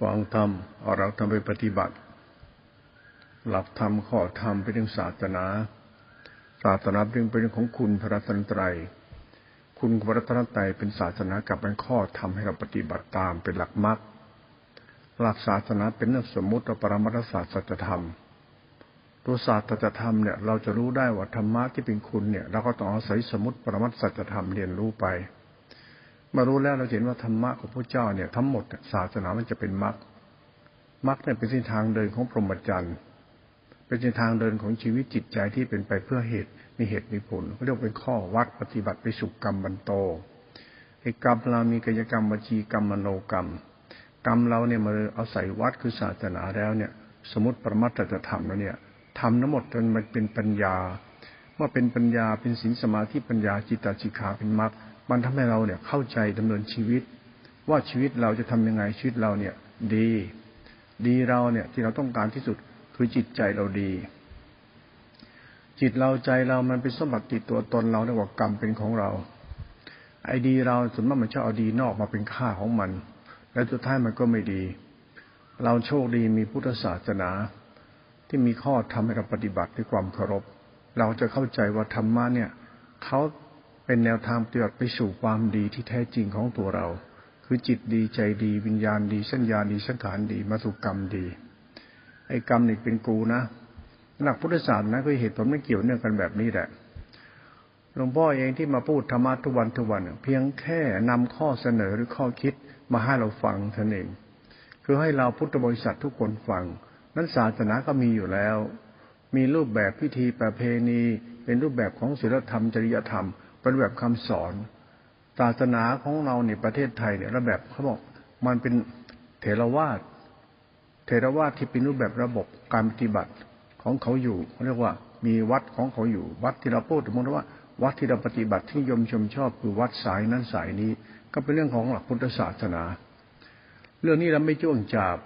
ฟังธรรมเอาเราทำไปปฏิบัติ หลักธรรมข้อธรรมเป็นเรื่องศาสนา ศาสนาเป็นเป็นเรื่องของคุณพระรัตนตรัย คุณพระรัตนตรัยเป็นศาสนากับเป็นข้อธรรมให้เราปฏิบัติตามเป็นหลักมรรคหลักศาสนาเป็นเรื่องสมมติปรมัตศาสตร์สัจธรรม ตัวศาสตร์สัจธรรมเนี่ยเราจะรู้ได้ว่าธรรมะที่เป็นคุณเนี่ยเราก็ต้องอาศัยสมมติปรมัตสัจธรรมเรียนรู้ไป มารู้แล้วเราเห็นว่าธรรมะของพระเจ้าเนี่ยทั้งหมดศาสนามันจะเป็นมรรคมรรคเนี่ยเป็นเส้นทางเดินของพรหมจรรย์เป็นเส้นทางเดินของชีวิตจิตใจที่เป็นไปเพื่อเหตุมีเหตุมีผลเขาเรียกเป็นข้อวัดปฏิบัติไปสู่กรรมบรรโตไอ้กรรมเรามีกายกรรมวจีกรรมมโนกรรม กรรมเราเนี่ยมาเอาศัยวัดคือศาสนาแล้วเนี่ย สมมติประมัตถธรรมแล้วเนี่ยทำทั้งหมดจนมันเป็นปัญญาเมื่อเป็นปัญญาเป็นศีลสมาธิปัญญาจิตตจิขาเป็นมรรค มันทำให้เราเนี่ยเข้าใจดำเนินชีวิต ว่าชีวิตเราจะทำยังไงชีวิตเราเนี่ย ดี ดีเราเนี่ยที่เราต้องการที่สุดคือจิตใจเราดี จิตเราใจเรามันเป็นสมบัติติดตัวตนเราเรียกว่ากรรมเป็นของเรา ไอ้ดีเราส่วนมากมันชอบเอาดีนอกมาเป็นค่าของมัน และสุดท้ายมันก็ไม่ดี เราโชคดีมีพุทธศาสนา ที่มีข้อทำให้เราปฏิบัติด้วยความเคารพ เราจะเข้าใจว่าธรรมะเนี่ยเขา เป็นแนวทางปฏิบัติไปสู่ความดีที่แท้จริงของตัวเรา คือจิตดีใจดี วิญญาณดีสัญญาดีสังขารดีมาสู่กรรมดี ไอ้กรรมนี่เป็นกูนะหลักพุทธศาสตร์นะคือเหตุผลไม่เกี่ยวเนื่องกันแบบนี้แหละหลวงพ่อเองที่มาพูดธรรมะทุกวันทุกวัน เพียงแค่นำข้อเสนอหรือข้อคิดมาให้เราฟังเท่านั้นเองคือให้เราพุทธบริษัททุกคนฟัง นั้นศาสนาก็มีอยู่แล้ว มีรูปแบบพิธีประเพณี เป็นรูปแบบของศีลธรรมจริยธรรม เป็นแบบคำสอนศาสนาของเราในประเทศไทยเนี่ยระแบบเขาบอกมันเป็นเถรวาทเถรวาทที่เป็นรูปแบบระบบการปฏิบัติของเขาอยู่เขาเรียกว่า มีวัดของเขาอยู่ วัดที่เราพูดถึงว่า วัดที่เราปฏิบัติที่ยมชมชอบคือวัดสายนั้นสายนี้ ก็เป็นเรื่องของหลักพุทธศาสนา เรื่องนี้เราไม่จ้วงจาบ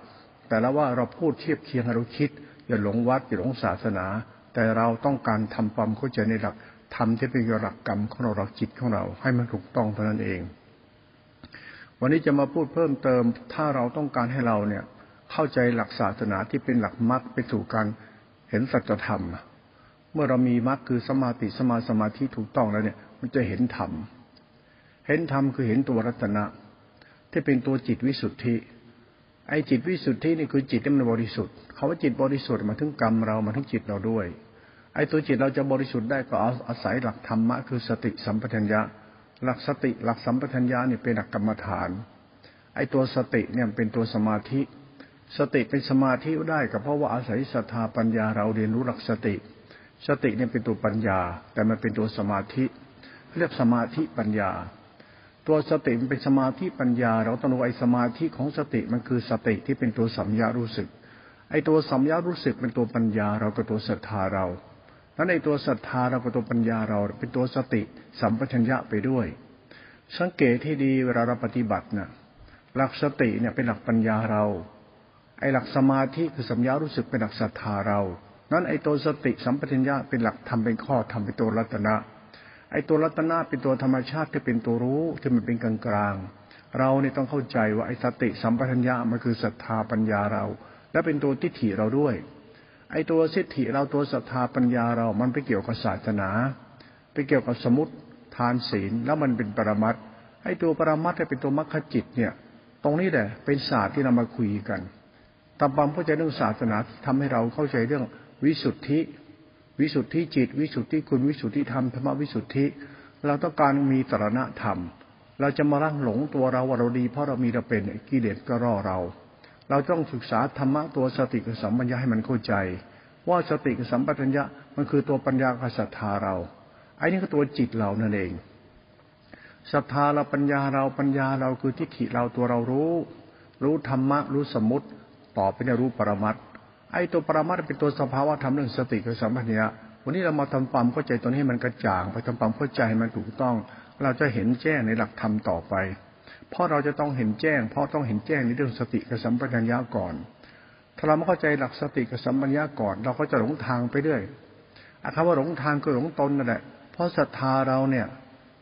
แต่ละว่าเราพูดเทียบเคียงเราคิดอย่าหลงวัดอย่าหลงศาสนา แต่เราต้องการทำความเข้าใจในหลัก ทำที่เป็นหลักกรรมของเราหลักจิตของเรา ให้มันถูกต้องเท่านั้นเอง วันนี้จะมาพูดเพิ่มเติม ถ้าเราต้องการให้เราเนี่ย เข้าใจหลักศาสนาที่เป็นหลักมรรคไปสู่การเห็นสัจธรรม เมื่อเรามีมรรคคือสมาธิสมาสมาธิถูกต้องแล้วเนี่ย มันจะเห็นธรรม เห็นธรรมคือเห็นตัวรัตนะ ที่เป็นตัวจิตวิสุทธิ ไอ้จิตวิสุทธินี่คือจิตที่มันบริสุทธิ์เขาว่าจิตบริสุทธิ์มาถึงกรรมเรามาถึงจิตเราด้วย ไอ้ตัวจิตเราจะบริสุทธิ์ได้ก็อาอาศัยหลักธรรมะคือสติสัมปชัญญะ หลักสติหลักสัมปชัญญะเนี่ยเป็นหลักกรรมฐาน ไอ้ตัวสติเนี่ยเป็นตัวสมาธิ สติเป็นสมาธิได้ก็เพราะว่าอาศัยศรัทธาปัญญาเราเรียนรู้หลักสติ สติเนี่ยเป็นตัวปัญญา แต่มันเป็นตัวสมาธิ เรียกสมาธิปัญญา ตัวสติมันเป็นสมาธิปัญญา เราต้องรู้ไอ้สมาธิของสติมันคือสติที่เป็นตัวสัมยารู้สึก ไอ้ตัวสัมยารู้สึกเป็นตัวปัญญาเราก็ตัวศรัทธาเรา แล้วในตัวศรัทธาเรากับตัวปัญญาเราเป็นตัวสติสัมปชัญญะไปด้วย สังเกตที่ดีเวลาเราปฏิบัตินะ่ะหลักสติเนี่ยเป็นหลักปัญญาเรา ไอ้หลักสมาธิคือสัมยารู้สึกเป็นหลักศรัทธาเรา นั้นไอ้ตัวสติสัมปชัญญะเป็นหลักทำเป็นข้อทำเป็นตัวรัตนะไอ้ตัวรัตนะเป็นตัวธรรมชาติที่เป็นตัวรู้ที่มันเป็นกลางกลางเราเนี่ยต้องเข้าใจว่าไอ้สติสัมปชัญญะมันคือศรัทธาปัญญาเรา และเป็นตัวทิฏฐิเราด้วย ไอ้ตัวสิทธิเราตัวศรัทธาปัญญาเรา มันไปเกี่ยวกับศาสนา ไปเกี่ยวกับสมุติทานศีล แล้วมันเป็นปรมัตไอ้ตัวปรมัตถ์เป็นตัวมรรคจิตเนี่ย ตรงนี้แหละเป็นศาสตร์ที่เรามาคุยกันตามความเข้าใจเรื่องศาสนาทำให้เราเข้าใจเรื่องวิสุทธิ วิสุทธิจิต วิสุทธิคุณวิสุทธิธรรมธรรมวิสุทธิ เราต้องการมีตรณธรรม เราจะมาร่างหลงตัวเราว่าเราดี เพราะเรามีเราเป็นกิเลสก็รอเรา เราต้องศึกษาธรรมะตัวสติกับสัมปัญญาให้มันเข้าใจ ว่าสติกับสัมปัญญามันคือตัวปัญญากับศรัทธาเราไอ้นี่ก็ตัวจิตเรานั่นเองศรัทธาเราปัญญาเราปัญญาเราคือทิฏฐิเราตัวเรารู้ รู้ธรรมะรู้สมุติต่อไปเนี่ยรู้ปรมัตไอ้ตัวปรมัตเป็นตัวสภาวะธรรมเรื่องสติกับสัมปัญญาวันนี้เรามาทำความเข้าใจตัวนี้ให้มันกระจ่าง ไปทำความเข้าใจให้มันถูกต้อง เราจะเห็นแจ้งในหลักธรรมต่อไป เพราะเราจะต้องเห็นแจ้ง เพราะต้องเห็นแจ้งในเรื่องสติกับสัมปชัญญะก่อน ถ้าเราไม่เข้าใจหลักสติกับสัมปชัญญะก่อน เราก็จะหลงทางไปเรื่อยอาคำว่าหลงทางก็หลงตนนั่นแหละ เพราะศรัทธาเราเนี่ย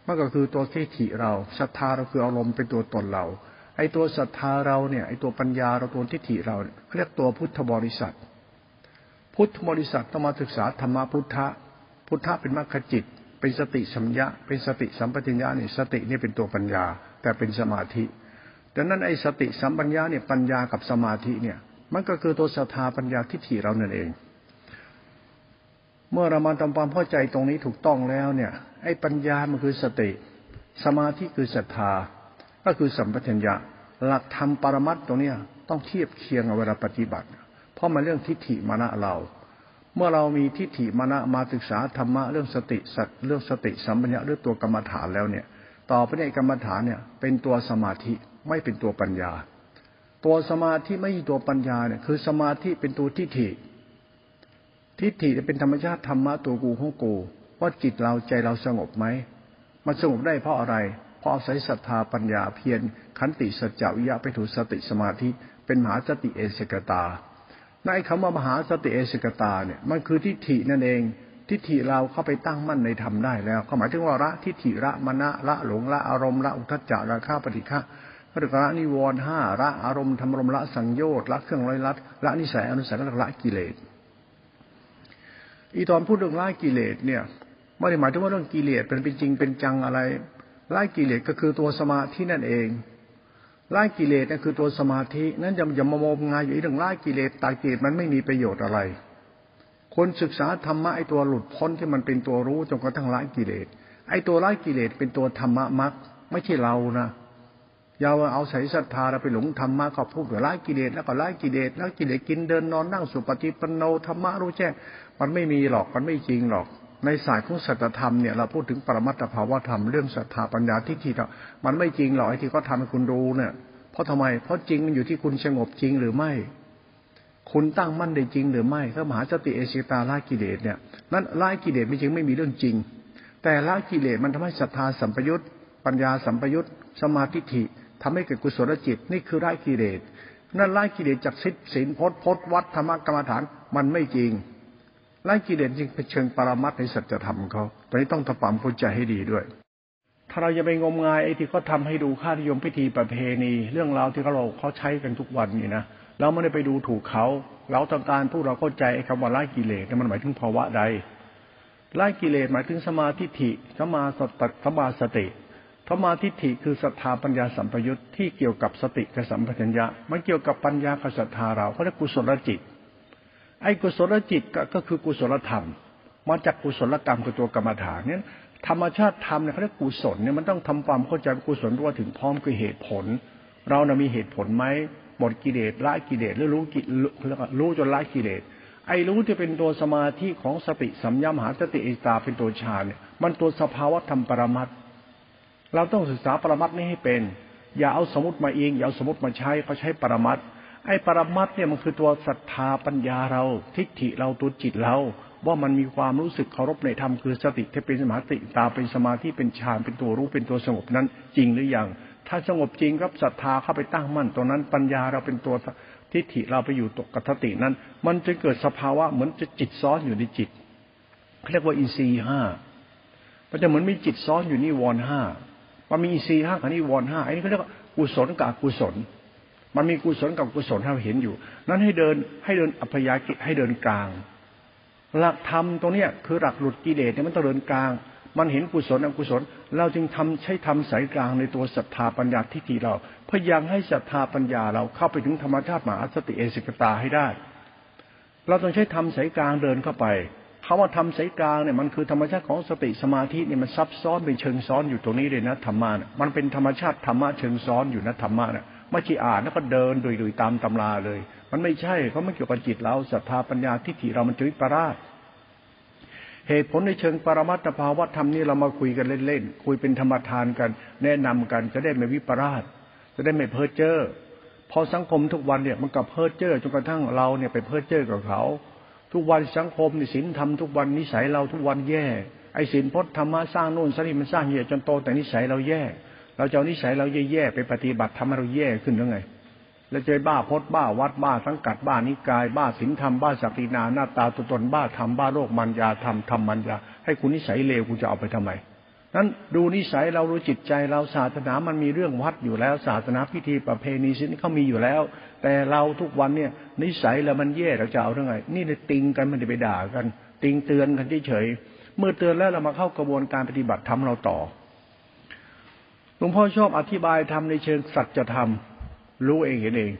มันก็คือตัวทิฏฐิเราศรัทธาเราคืออารมณ์เป็นตัวตนเรา ไอ้ตัวศรัทธาเราเนี่ยไอ้ตัวปัญญาเราตัวทิฏฐิเราเรียกตัวพุทธบริษัท พุทธบริษัทต้องมาศึกษาธรรมพุทธะพุทธะเป็นมรรคจิต เป็นสติสัมยะ เป็นสติสัมปชัญญะนี่ยสตินี่เป็นตัวปัญญา แต่เป็นสมาธิดังนั้นไอ้สติสัมปัญญาเนี่ยปัญญากับสมาธิเนี่ยมันก็คือตัวศรัทธาปัญญาทิฏฐิเรานั่นเอง เมื่อเรามาทำความเข้าใจตรงนี้ถูกต้องแล้วเนี่ยไอ้ปัญญามันคือสติ สมาธิคือศรัทธา ก็คือสัมปชัญญะหลักธรรมปรมัตตรงนี้ต้องเทียบเคียงเวลาปฏิบัติ เพราะมันเรื่องทิฏฐิมานะเรา เมื่อเรามีทิฏฐิมานะมาศึกษาธรรมะเรื่องสติสัตเรื่องสติสัมปัญญะเรื่องตัวกรรมฐานแล้วเนี่ย ต่อไปในกรรมฐานเนี่ย เป็นตัวสมาธิไม่เป็นตัวปัญญา ตัวสมาธิไม่ใช่ตัวปัญญาเนี่ยคือสมาธิเป็นตัวทิฏฐิ ทิฏฐิจะเป็นธรรมชาติธรรมะตัวกูของกูว่าจิตเราใจเราสงบไหมมันสงบได้เพราะอะไร เพราะอาศัยศรัทธาปัญญาเพียรขันติสัจจวิยะไปถูสติสมาธิ เป็นมหาสติเอสกตาในคำว่ามหาสติเอสกตาเนี่ยมันคือทิฏฐินั่นเอง ทิฏฐิเราเข้าไปตั้งมั่นในธรรมได้แล้ว ก็หมายถึงว่าละทิฏฐิละมณะละหลงละอารมณ์ละอุทจจาระข้าปฏิฆะพระกระนิวรณ์ห้าละอารมณ์ธรรมรมละสังโยชน์ละเครื่องร้อยลัดละนิสัยอนุสัยละกิเลสอีตอนพูดเรื่องละกิเลสเนี่ยไม่ได้หมายถึงว่าเรื่องกิเลสเป็นเป็นจริงเป็นจังอะไรล่กิเลสก็คือตัวสมาธินั่นเองล่กิเลสนั่นคือตัวสมาธินั้นอย่าอย่ามามองงายอยู่เรื่องล่กิเลสตากิเลสมันไม่มีประโยชน์อะไร คนศึกษาธรรมะไอตัวหลุดพ้นที่มันเป็นตัวรู้จนกระทั่งละกิเลส ไอตัวไล่กิเลสเป็นตัวธรรมะมรรคไม่ใช่เรานะอย่าเอาใส่ศรัทธาเราไปหลงธรรมะก็พูดว่าละกิเลสแล้วก็ละกิเลสแล้วกิเลสกินเดินนอนนั่งสุปฏิปันโนธรรมะรู้แจ้งมันไม่มีหรอกมันไม่จริงหรอก ในสายของสัจธรรมเนี่ยเราพูดถึงปรมัตถภาวธรรมเรื่องศรัทธาปัญญาที่ทีเรามันไม่จริงหรอกไอ้ที่เขาทาให้คุณรู้เนี่ย เพราะทำไมเพราะจริงมันอยู่ที่คุณสงบจริงหรือไม่ คุณตั้งมั่นได้จริงหรือไม่ถ้ามหาสติเอสิตาละกิเลสเนี่ยนั้นละกิเลสไม่จริงไม่มีเรื่องจริง แต่ละกิเลสมันทำให้ศรัทธาสัมปยุตปัญญาสัมปยุตสมาธิฐิทำให้เกิดกุศลจิต นี่คือละกิเลสนั่นละกิเลสจากสิทธิศีลพจน์พจน์วัดธรรมกรรมฐานมันไม่จริงล่กิเลสจริงเป็นเชิงปรามัดในสัจธรรมเขาตอนนี้ต้องทำความเข้าใจให้ดีด้วยถ้าเราจะไปงมงายไอ้ที่เขาทาให้ดูค่านิยมพิธีประเพณี เรื่องราวที่เขาเราเขาใช้กันทุกวันนี่นะ เราไม่ได้ไปดูถูกเขา เราต้องการผู้เราเข้าใจคำว่าไล่กิเลสมันหมายถึงภาวะใดไล่กิเลสหมายถึงสมาธิฐิสมาสตสมาสติสมาธิฐิคือศรัทธาปัญญาสัมปยุตที่เกี่ยวกับสติกับสัมปชัญญะมันเกี่ยวกับปัญญากับศรัทธาเราเขาเรียกกุศลจิต ไอ้กุศลจิตก็คือกุศลธรรม มาจากกุศลกรรมคือตัวกรรมฐานเนี่ยธรรมชาติธรรมเนี่ยเขาเรียกกุศลเนี่ยมันต้องทำความเข้าใจกุศลรู้ถึงพร้อมคือเหตุผล เรานะมีเหตุผลไหม หมดกิเลสละกิเลสหรือรู้กิรู้จนละกิเลสไอ้รู้ที่เป็นตัวสมาธิของสติสัมยามหาสติอิตาเป็นตัวฌานเนี่ยมันตัวสภาวะธรรมปรมัตเราต้องศึกษาปรมัตนี้ให้เป็น อย่าเอาสมมติมาเองอย่าเอาสมมติมาใช้เขาใช้ปรมัตไอ้ปรมัตเนี่ยมันคือตัวศรัทธาปัญญาเราทิฏฐิเราตัวจิตเรา ว่ามันมีความรู้สึกเคารพในธรรมคือสติที่เป็นสมาธิตาเป็นสมาธิเป็นฌานเป็นตัวรู้เป็นตัวสงบนั้นจริงหรือยัง ถ้าสงบจริงครับศรัทธาเข้าไปตั้งมั่นตรงนั้น ปัญญาเราเป็นตัวทิฏฐิเราไปอยู่ตกกัตตินั้น มันจะเกิดสภาวะเหมือนจะจิตซ้อนอยู่ในจิตเขาเรียกว่าอินทรีห้ามันจะเหมือนมีจิตซ้อนอยู่นี่วรห้ามันมีอินทรีห้ากับนี่วรห้าอันนี้เขาเรียกว่ากุศลกับอกุศล มันมีกุศลกับกุศลที่เราเห็นอยู่ นั้นให้เดินให้เดินอัพยากิให้เดินกลาง หลักธรรมตรงเนี้ยคือหลักหลุดกิเลสเนี่ยมันต้องเดินกลาง มันเห็นกุศลอกุศล เราจึงทำใช้ทำสายกลางในตัวศรัทธาปัญญาทิฏฐิเราพยายามให้ศรัทธาปัญญาเราเข้าไปถึงธรรมชาติมหาสติเอสิกตาให้ได้ เราต้องใช้ทำสายกลางเดินเข้าไปคาว่าทำสายกลางเนี่ยมันคือธรรมชาติของสติสมาธิเนี่ยมันซับซ้อนเป็นเชิงซ้อนอยู่ตรงนี้เลยนะธรรมะมันเป็นธรรมชาติธรรมะเชิงซ้อนอยู่นะธรรมะเนี่ยไม่ใช่อ่านแล้วก็เดินดุยๆตามตำราเลย มันไม่ใช่เขาไม่เกี่ยวกับจิตเราศรัทธาปัญญาทิฏฐิเรามันจะวิปราช เหตุผลในเชิงปรมัตถภาวะธรรมนี่เรามาคุยกันเล่นๆ คุยเป็นธรรมทานกัน แนะนำกันจะได้ไม่วิปราช จะได้ไม่เพ้อเจ้อพอสังคมทุกวันเนี่ยมันกับเพ้อเจ้อจนกระทั่งเราเนี่ยไปเพ้อเจ้อกับเขา ทุกวันสังคมในศีลธรรมทุกวันนิสัยเราทุกวันแย่ไอ้ศีลพจน์ธรรมะสร้างโน่นสร้างนี่มันสร้างเหี้ยจนโตแต่นิสัยเราแย่ เราจะเอานิสัยเราแย่ๆไปปฏิบัติทำให้เราแย่ขึ้นหรือไง แล้วเจอบ้าพดบ้าวัดบ้าสังกัดบ้านิกาย บ้าศีลธรรมบ้าศักดินาหน้าตาตัวตนบ้าธรรมบ้าโรคมันยาธรรมธรรมมันยาให้คุณนิสัยเลวคุณจะเอาไปทำไมนั้นดูนิสัยเรารู้จิตใจเราศาสนามันมีเรื่องวัดอยู่แล้ว ศาสนาพิธีประเพณีสิ่งเขามีอยู่แล้ว แต่เราทุกวันเนี่ยนิสัยเรามันแย่เราจะเอาเรื่องไงนี่เลยติงกันมันจะไปด่ากัน ติงเตือนกันเฉยเมื่อเตือนแล้วเรามาเข้ากระบวนการปฏิบัติทำเราต่อหลวงพ่อชอบอธิบายทำในเชิงสัจธรรม รู้เองเห็นเอง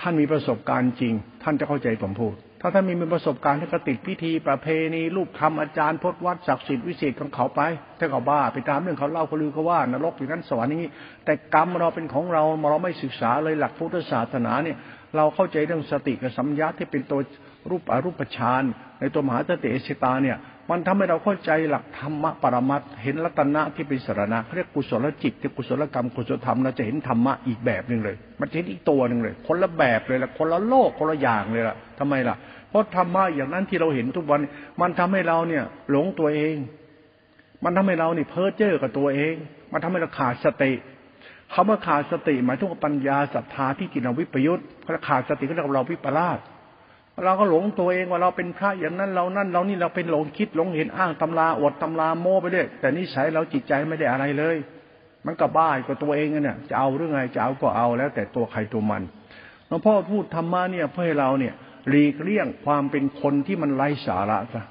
ท่านมีประสบการณ์จริง ท่านจะเข้าใจผมพูด ถ้าท่านมีประสบการณ์ท่านก็ติดพิธีประเพณีรูปคำอาจารย์พจนวัดศักดิ์สิทธิ์วิเศษของเขาไปถ้าเขาบ้าไปตามเรื่องเขาเล่าเขาลือเขาว่านรกอย่างนั้นสวรรค์อย่างนี้ แต่กรรมเราเป็นของเราเราไม่ศึกษาเลยหลักพุทธศาสนาเนี่ย เราเข้าใจเรื่องสติกับสัมยาที่เป็นตัวรูปอรูปฌานในตัวมหาสติเอชตาเนี่ย มันทำให้เราเข้าใจหลักธรรมะปรมัตเห็นรัตนะที่เป็นสารณะเขาเรียกกุศลจิตที่กุศลกรรมกุศลธรรมเราจะเห็นธรรมะอีกแบบหนึ่งเลย มันจะเห็นอีกตัวหนึ่งเลย คนละแบบเลยละคนละโลกคนละอย่างเลยล่ะทำไมล่ะ เพราะธรรมะอย่างนั้นที่เราเห็นทุกวัน มันทำให้เราเนี่ย หลงตัวเอง มันทำให้เราเนี่ยเพ้อเจ้อกับตัวเอง มันทำให้เราขาดสติคำว่าขาดสติหมายถึงปัญญาศรัทธาที่กินเราวิปยุทธ์ขาดสติก็เรียกเราวิปลาส เราก็หลงตัวเองว่าเราเป็นพระอย่างนั้นเรานั่นเรานี่เราเป็นหลงคิดหลงเห็นอ้างตำราอดตำราโม้ไปเรื่อยแต่นิสัยเราจิตใจไม่ได้อะไรเลย มันก็บ้ากับตัวเองเนี่ยจะเอาเรื่องไงจะเอาก็เอาแล้ว แต่ตัวใครตัวมันหลวงพ่อพูดธรรมะเนี่ยเพื่อให้เราเนี่ยหลีกเลี่ยงความเป็นคนที่มันไร้สาระซะ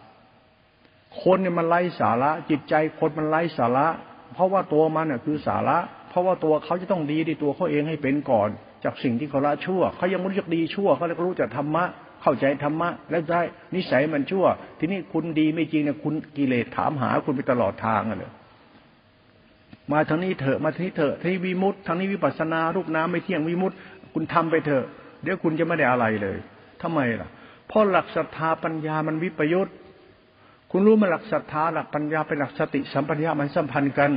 คนเนี่ยมันไร้สาระ จิตใจคนมันไร้สาระ เพราะว่าตัวมันเนี่ยคือสาระ เพราะว่าตัวเขาจะต้องดีในตัวเขาเองให้เป็นก่อน จากสิ่งที่เขาละชั่วเขายังไม่รู้จักดีชั่วเขาเลยรู้จักธรรมะ เข้าใจธรรมะ แล้วได้นิสัยมันชั่ว ทีนี้คุณดีไม่จริงเนี่ยคุณกิเลสถามหาคุณไปตลอดทางเลยมาทางนี้เถอะมาทางนี้เถอะที่วิมุตทางนี้วิปัสนารูปน้ำไม่เที่ยงวิมุตคุณทำไปเถอะ เดี๋ยวคุณจะไม่ได้อะไรเลยทำไมล่ะเพราะหลักศรัทธาปัญญามันวิปยุตคุณรู้มาหลักศรัทธาหลักปัญญาเป็นหลักสติสัมปัญญามันสัมพันธ์กัน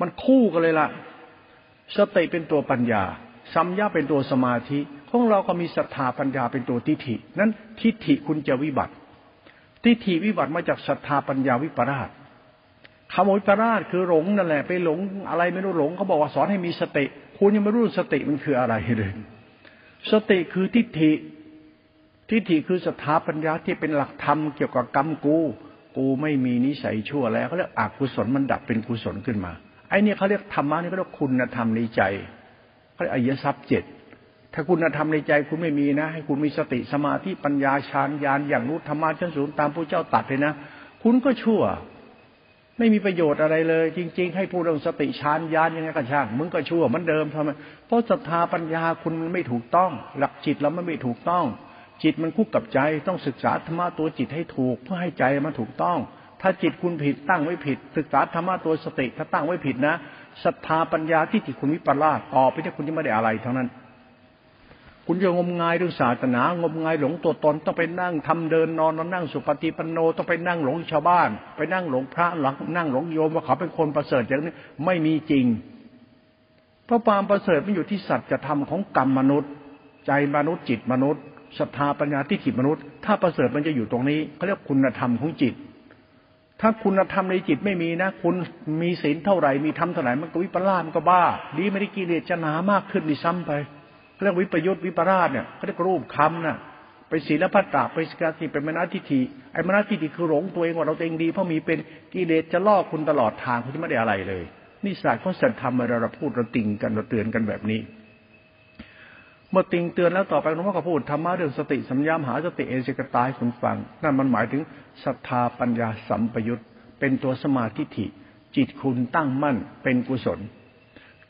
มันคู่กันเลยล่ะสติเป็นตัวปัญญาสัมยาเป็นตัวสมาธิ ของเราก็มีศรัทธาปัญญาเป็นตัวทิฏฐิ นั้นทิฏฐิคุณจะวิบัติ ทิฏฐิวิบัติมาจากศรัทธาปัญญาวิปราชคำวิปราชคือหลงนั่นแหละไปหลงอะไรไม่รู้หลงเขาบอกว่าสอนให้มีสติ คุณยังไม่รู้สติมันคืออะไรเลยสติคือทิฏฐิ ทิฏฐิคือศรัทธาปัญญาที่เป็นหลักธรรมเกี่ยวกับกรรมกู กูไม่มีนิสัยชั่วแล้วเขาเรียกอกุศลมันดับเป็นกุศลขึ้นมาไอ้นี่เขาเรียกธรรมะนี่เขาเรียกคุณธรรมในใจเขาเรียกอริยทรัพย์เจ็ด ถ้าคุณธรรมในใจคุณไม่มีนะ ให้คุณมีสติสมาธิปัญญาฌานญาณอย่างรู้ธรรมะชั้นสูงตามพระเจ้าตัดเลยนะ คุณก็ชั่ว ไม่มีประโยชน์อะไรเลย จริง ๆ ให้พูดเรื่องสติฌานญาณยังไงก็ช่างมึงก็ชั่วเหมือนเดิมทำไมเพราะศรัทธาปัญญาคุณมันไม่ถูกต้อง หลักจิตเราไม่ถูกต้อง จิตมันคู่กับใจต้องศึกษาธรรมะตัวจิตให้ถูก เพื่อให้ใจมันถูกต้อง ถ้าจิตคุณผิดตั้งไว้ผิด ศึกษาธรรมะตัวสติถ้าตั้งไว้ผิดนะศรัทธาปัญญาที่จิตคุณวิปลาสต่อไปที่คุณจะไม่ได้อะไรทั้งนั้น คุณจะงมงายเรื่องศาสนา งมงายหลงตัวตนต้องไปนั่งทำเดินนอนนั่งสุปฏิปันโนต้องไปนั่งหลงชาวบ้าน ไปนั่งหลงพระหลังนั่งหลงโยมว่าเขาเป็นคนประเสริฐอย่างนี้ไม่มีจริง เพราะความประเสริฐมันอยู่ที่สัจธรรมของกรรมมนุษย์ ใจมนุษย์จิตมนุษย์ศรัทธาปัญญาที่จิตมนุษย์ ถ้าประเสริฐมันจะอยู่ตรงนี้เขาเรียกคุณธรรมของจิต ถ้าคุณธรรมในจิตไม่มีนะ คุณมีศีลเท่าไหร่มีธรรมเท่าไหร่มันก็วิปลาสมันก็บ้า ดีไม่ได้กิเลสจะหนามากขึ้นดีซ้ำไป เรื่องวิปยุทธวิปราชเนี่ยเขาเรียกรูปคำน่ะไปศีลพัตตาไปสกาติเป็นมนาทิฏฐิไอ้มนาทิฏฐิคือหลงตัวเองว่าเราเองดีเพราะมีเป็นกิเลสจะล่อคุณตลอดทางคุณจะไม่ได้อะไรเลยนี่ศาสตร์ของสัจธรรมเราเราพูดเราติงกันเราเตือนกันแบบนี้ เมื่อติงเตือนแล้วต่อไปหลวงพ่อก็พูดธรรมะเรื่องสติสัมยามหาสติเอเจกตายคุณฟัง นั่นมันหมายถึงศรัทธาปัญญาสัมปยุตเป็นตัวสมาธิฐิจิตคุณตั้งมั่นเป็นกุศล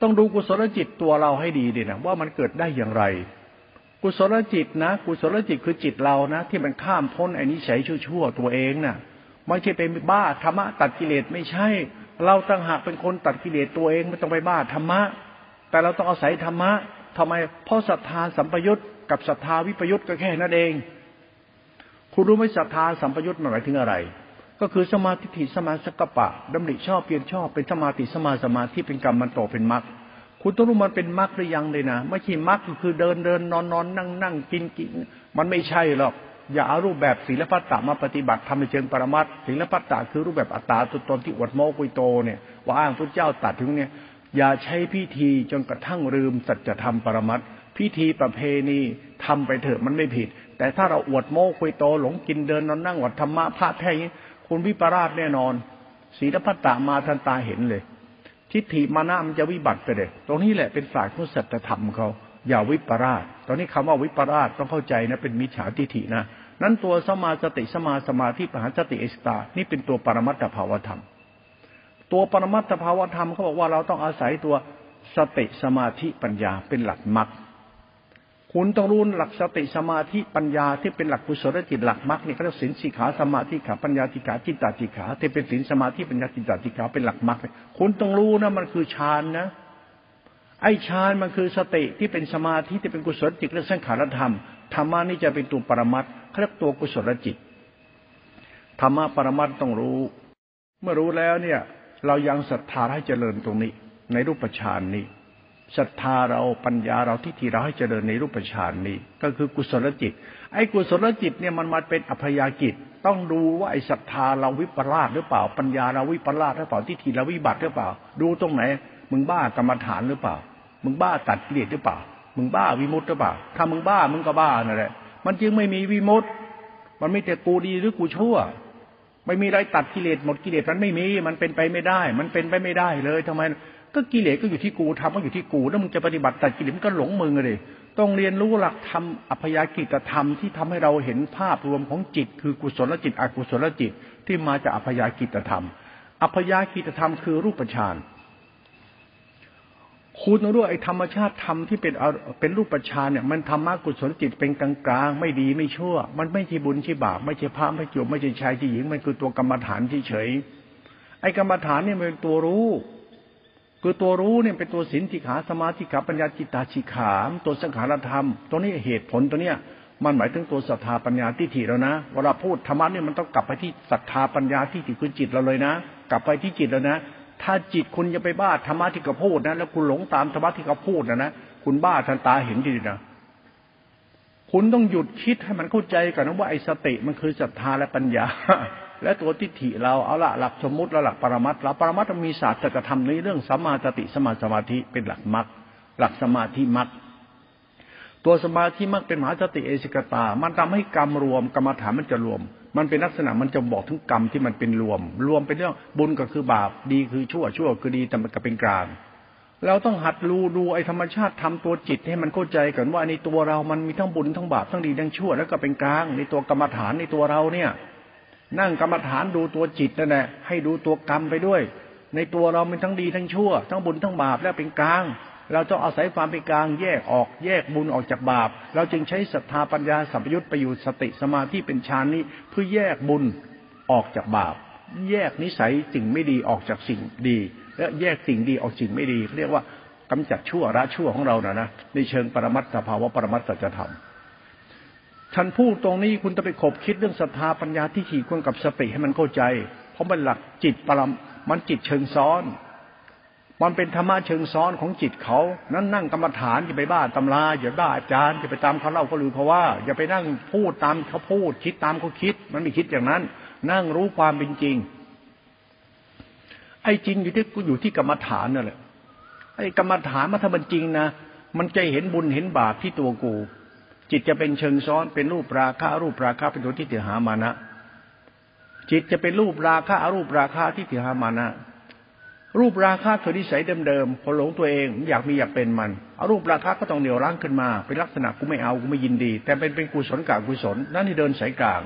ต้องดูกุศลจิตตัวเราให้ดีดีนะว่ามันเกิดได้อย่างไร กุศลจิตนะ กุศลจิตคือจิตเรานะ ที่มันข้ามพ้นไอ้นิสัยชั่วๆตัวเองนะ่ะไม่ใช่เป็นบ้าธรรมะตัดกิเลสไม่ใช่ เราตั้งหากเป็นคนตัดกิเลสตัวเองไม่ต้องไปบ้าธรรมะ แต่เราต้องอาศัยธรรมะทำไมเพราะศรัทธาสัมปยุตกับศรัทธาวิปยุตก็แค่นั้นเอง คุณรู้ไหมศรัทธาสัมปยุตหมายถึงอะไร ก็คือสมาธิสมาสกปะดำริชอบเปลี่ยนชอบเป็นสมาธิสมาสมาธิเป็นกรรมมันโตเป็นมรรคคุณต้องรู้มันเป็นมรรคหรือยังเลยนะไม่ใช่มรรคคือเดินเดินนอนนอนนั่งนั่งกินกิน มันไม่ใช่หรอกอย่าเอารูปแบบศีลพัตตามาปฏิบัติทำในเชิงปรมัตศีลพัตตาคือรูปแบบอัตตาตัวตนที่อวดโมกุยโตเนี่ยว่าอ้างพระเจ้าตัดถึงเนี่ยอย่าใช้พิธีจนกระทั่งลืมสัจธรรมปรมัตพิธีประเพณีทำไปเถอะมันไม่ผิด แต่ถ้าเราอวดโม้คุยโตหลงกินเดินนอนนั่งอวดธรรมะพระแท้ คุณวิปราชแน่นอนศีลพัตตามาทันตาเห็นเลย ทิฏฐิมานะมันจะวิบัติไปเลย ตรงนี้แหละเป็นศาสตร์ของสัจธรรมเขาอย่าวิปราชตอนนี้คำว่าวิปราชต้องเข้าใจนะเป็นมิจฉาทิฏฐินะนั้นตัวสมาสติสมาสมาธิปหาสติเอสตา นี่เป็นตัวปรมัตถภาวธรรม ตัวปรมัตถภาวธรรมเขาบอกว่าเราต้องอาศัยตัวสติสมาธิปัญญาเป็นหลักมรรค คุณต้องรู้หลักสติสมาธิปัญญาที่เป็นหลักกุศลจิตหลักมรรคเนี่ยเขาเรียกสินสิขาสมาธิขาปัญญาติขาจิตตาติขาที่เป็นสินสมาธิปัญญาจิตตาติขาเป็นหลักมรรคคุณต้องรู้นะมันคือฌานนะ ไอ้ฌานมันคือสติที่เป็นสมาธิที่เป็นกุศลจิตและสังขารธรรมธรรมะนี่จะเป็นตัวปรมัตเขาเรียกตัวกุศลจิตธรรมะปรมัตต้องรู้ เมื่อรู้แล้วเนี่ย เรายังศรัทธาให้เจริญตรงนี้ ในรูปฌานนี้ ศรัทธาเราปัญญาเราที่ที่เราให้เจริญในรูปฌานนี้ก็คือกุศลจิต ไอ้กุศลจิตเนี่ยมันมาเป็นอัพยากิจ ต้องดูว่าไอ้ศรัทธาเราวิปลาสหรือเปล่า ปัญญาเราวิปลาสหรือเปล่าที่ที่เราวิบัติหรือเปล่า ดูตรงไหน มึงบ้ากรรมฐานหรือเปล่า มึงบ้าตัดกิเลสหรือเปล่า มึงบ้าวิมุตต์หรือเปล่า ถ้ามึงบ้ามึงก็บ้านั่นแหละมันจึงไม่มีวิมุตต์มันไม่แต่กูดีหรือกูชั่วไม่มีอะไรตัดกิเลสหมดกิเลสมันไม่มี มันเป็นไปไม่ได้ มันเป็นไปไม่ได้เลยทำไม ก็กิเลสก็อยู่ที่กูทำก็อยู่ที่กูแล้วมึงจะปฏิบัติตัดกิเลสมันก็หลงมึงเลยต้องเรียนรู้หลักธรรมอัพยากิจธรรมที่ทำให้เราเห็นภาพรวมของจิต คือกุศลจิตอกุศลจิตที่มาจากอัพยากิจธรรม อัพยากิจธรรมคือรูปฌานคุณรู้ไอ้ธรรมชาติธรรมที่เป็นเป็นรูปฌานเนี่ยมันธรรมะกุศลจิตเป็นกลางกลางไม่ดีไม่ชั่ว มันไม่ใช่บุญใช่บาปไม่ใช่พระไม่ใช่โยมไม่ใช่ชายที่หญิงมันคือตัวกรรมฐานเฉยไอ้กรรมฐานเนี่ยมันเป็นตัวรู้ คือตัวรู้เนี่ยเป็นตัวสินติขาสมาธิขาปัญญาจิตตาชิขาม ตัวสังขารธรรม ตัวนี้เหตุผลตัวเนี้ยมันหมายถึงตัวศรัทธาปัญญาทิฏฐิแล้วนะเวลาพูดธรรมะเนี่ยมันต้องกลับไปที่ศรัทธาปัญญาทิฏฐิคือจิตเราเลยนะ กลับไปที่จิตแล้วนะ ถ้าจิตคุณจะไปบ้าธรรมะที่เขาพูดนะแล้วคุณหลงตามธรรมะที่เขาพูดนะนะคุณบ้าทันตาเห็นดีนะคุณต้องหยุดคิดให้มันเข้าใจก่อนนะว่าไอ้สติมันคือศรัทธาและปัญญา และตัวทิฏฐิเราเอาละหลักสมมุติและหลักปรมัตถ์เราปรมัตถ์มีศาสตร์จะทำในเรื่องสัมมาสติสมาสมาธิเป็นหลักมรรคหลักสมาธิมรรคตัวสมาธิมรรคเป็นมหาสติเอสิกตา มันทำให้กรรมรวมกรรมฐานมันจะรวม มันเป็นลักษณะมันจะบอกถึงกรรมที่มันเป็นรวม รวมเป็นเรื่องบุญก็คือบาปดีคือชั่วชั่วคือดีแต่มันก็เป็นกลางเราต้องหัดรู้ดูไอ้ธรรมชาติทำตัวจิตให้มันเข้าใจก่อนว่าในตัวเรามันมีทั้งบุญทั้งบาปทั้งดีทั้งชั่วแล้วก็เป็นกลางในตัวกรรมฐานในตัวเราเนี่ย นั่งกรรมฐานดูตัวจิตนั่นแหละให้ดูตัวกรรมไปด้วย ในตัวเราเป็นทั้งดีทั้งชั่ว ทั้งบุญทั้งบาปแล้วเป็นกลาง เราต้องอาศัยความเป็นกลางแยกออกแยกบุญออกจากบาป เราจึงใช้ศรัทธาปัญญาสัมปยุตไปอยู่สติสมาธิเป็นฌานนี้เพื่อแยกบุญออกจากบาป แยกนิสัยสิ่งไม่ดีออกจากสิ่งดี และแยกสิ่งดีออกสิ่งไม่ดีเรียกว่ากำจัดชั่วละชั่วของเรานะนะในเชิงปรมัตถภาวะปรมัตถจะทำ ฉันพูดตรงนี้คุณจะไปขบคิดเรื่องศรัทธาปัญญาที่ขี่ควงกับสติให้มันเข้าใจ เพราะมันหลักจิตปรมมันจิตเชิงซ้อน มันเป็นธรรมะเชิงซ้อนของจิตเขานั่นนั่งกรรมฐานอย่าไปบ้าตำราอย่าบ้าอาจารย์อย่าไปตามเขาเล่าเขาลือเขาว่า อย่าไปนั่งพูดตามเขาพูด คิดตามเขาคิด มันไม่คิดอย่างนั้น นั่งรู้ความเป็นจริง ไอ้จริงอยู่ที่อยู่ที่กรรมฐานนั่นแหละไอ้กรรมฐานมาถ้ามันจริงนะมันจะเห็นบุญเห็นบาปที่ตัวกู จิตจะเป็นเชิงซ้อนเป็นรูปราคะรูปราคะเป็นตัวที่ติหามานะ จิตจะเป็นรูปราคะรูปราคะที่ติหามานะรูปราคะคือนิสัยเดิมๆพอหลงตัวเองอยากมีอยากเป็นมันอารูปราคะก็ต้องเหนียวรั้งขึ้นมา เป็นลักษณะกูไม่เอากูไม่ยินดี แต่เป็นเป็นกุศลกับกุศลนั่นให้เดินสายกลาง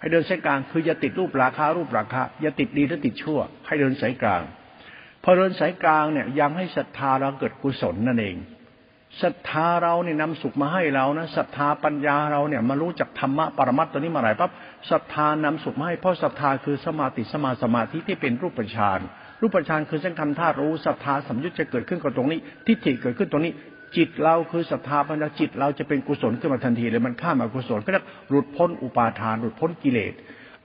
ให้เดินสายกลางคืออย่าติดรูปราคะรูปราคะอย่าติดดีและติดชั่ว ให้เดินสายกลางพอเดินสายกลางเนี่ยยังให้ศรัทธาเราเกิดกุศลนั่นเอง ศรัทธาเราเนี่ยนำสุขมาให้เรานะศรัทธาปัญญาเราเนี่ยมารู้จักธรรมะปรมัตตัวนี้มาไหนปั๊บศรัทธานำสุขมาให้เพราะศรัทธาคือสมาติสมาสมาธิที่เป็นรูปฌานรูปฌานคือสังคำธาตุรู้ศรัทธาสัมยุญจะเกิดขึ้นกับตรงนี้ทิฏฐิเกิดขึ้นตรงนี้ จิตเราคือศรัทธาปัญญาจิตเราจะเป็นกุศลขึ้นมาทันทีเลยมันข้ามอกุศลก็เรียกหลุดพ้นอุปาทานหลุดพ้นกิเลส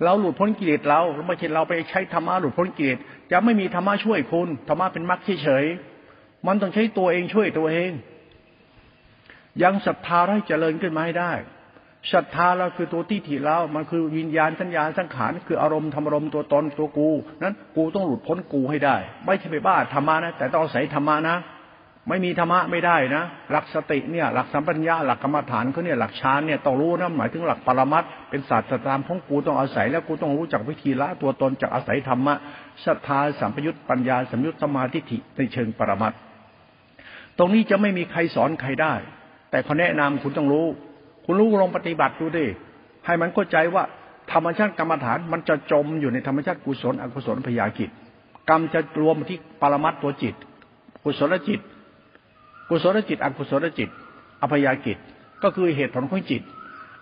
เราหลุดพ้นกิเลสเราไม่ใช่เราไปใช้ธรรมะหลุดพ้นกิเลสจะไม่มีธรรมะช่วยคุณธรรมะเป็นมรรคเฉยมันต้องใช้ตัวเองช่วยตัวเอง ยังศรัทธาให้เจริญขึ้นมาให้ได้ศรัทธาเราคือตัวที่ถีเรา มันคือวิญญาณสัญญาสังขารคืออารมณ์ธรรมอารมณ์ตัวตนตัวกู นั้นกูต้องหลุดพ้นกูให้ได้ ไม่ใช่ไปบ้าธรรมานะ แต่ต้องอาศัยธรรมานะ ไม่มีธรรมะไม่ได้นะ หลักสติเนี่ย หลักสัมปัญญาหลักกรรมฐานเขาเนี่ยหลักฌานเนี่ยต้องรู้นะหมายถึงหลักปรมัตเป็นศาสตร์ตามของกูต้องอาศัยแล้วกูต้องรู้จักวิธีละตัวตนจากอาศัยธรรมะศรัทธาสัมปยุตปัญญาสัมยุตสมาธิิในเชิงปรมัตตรงนี้จะไม่มีใครสอนใครได้ แต่เขาแนะนำคุณต้องรู้ คุณรู้ลองปฏิบัติดูดิให้มันเข้าใจว่าธรรมชาติกรรมฐานมันจะจมอยู่ในธรรมชาติกุศลอกุศลพยากิจ กรรมจะรวมที่ปรมัตตัวจิต กุศลจิต กุศลจิต อกุศลจิตอภยากิจก็คือเหตุผลของจิต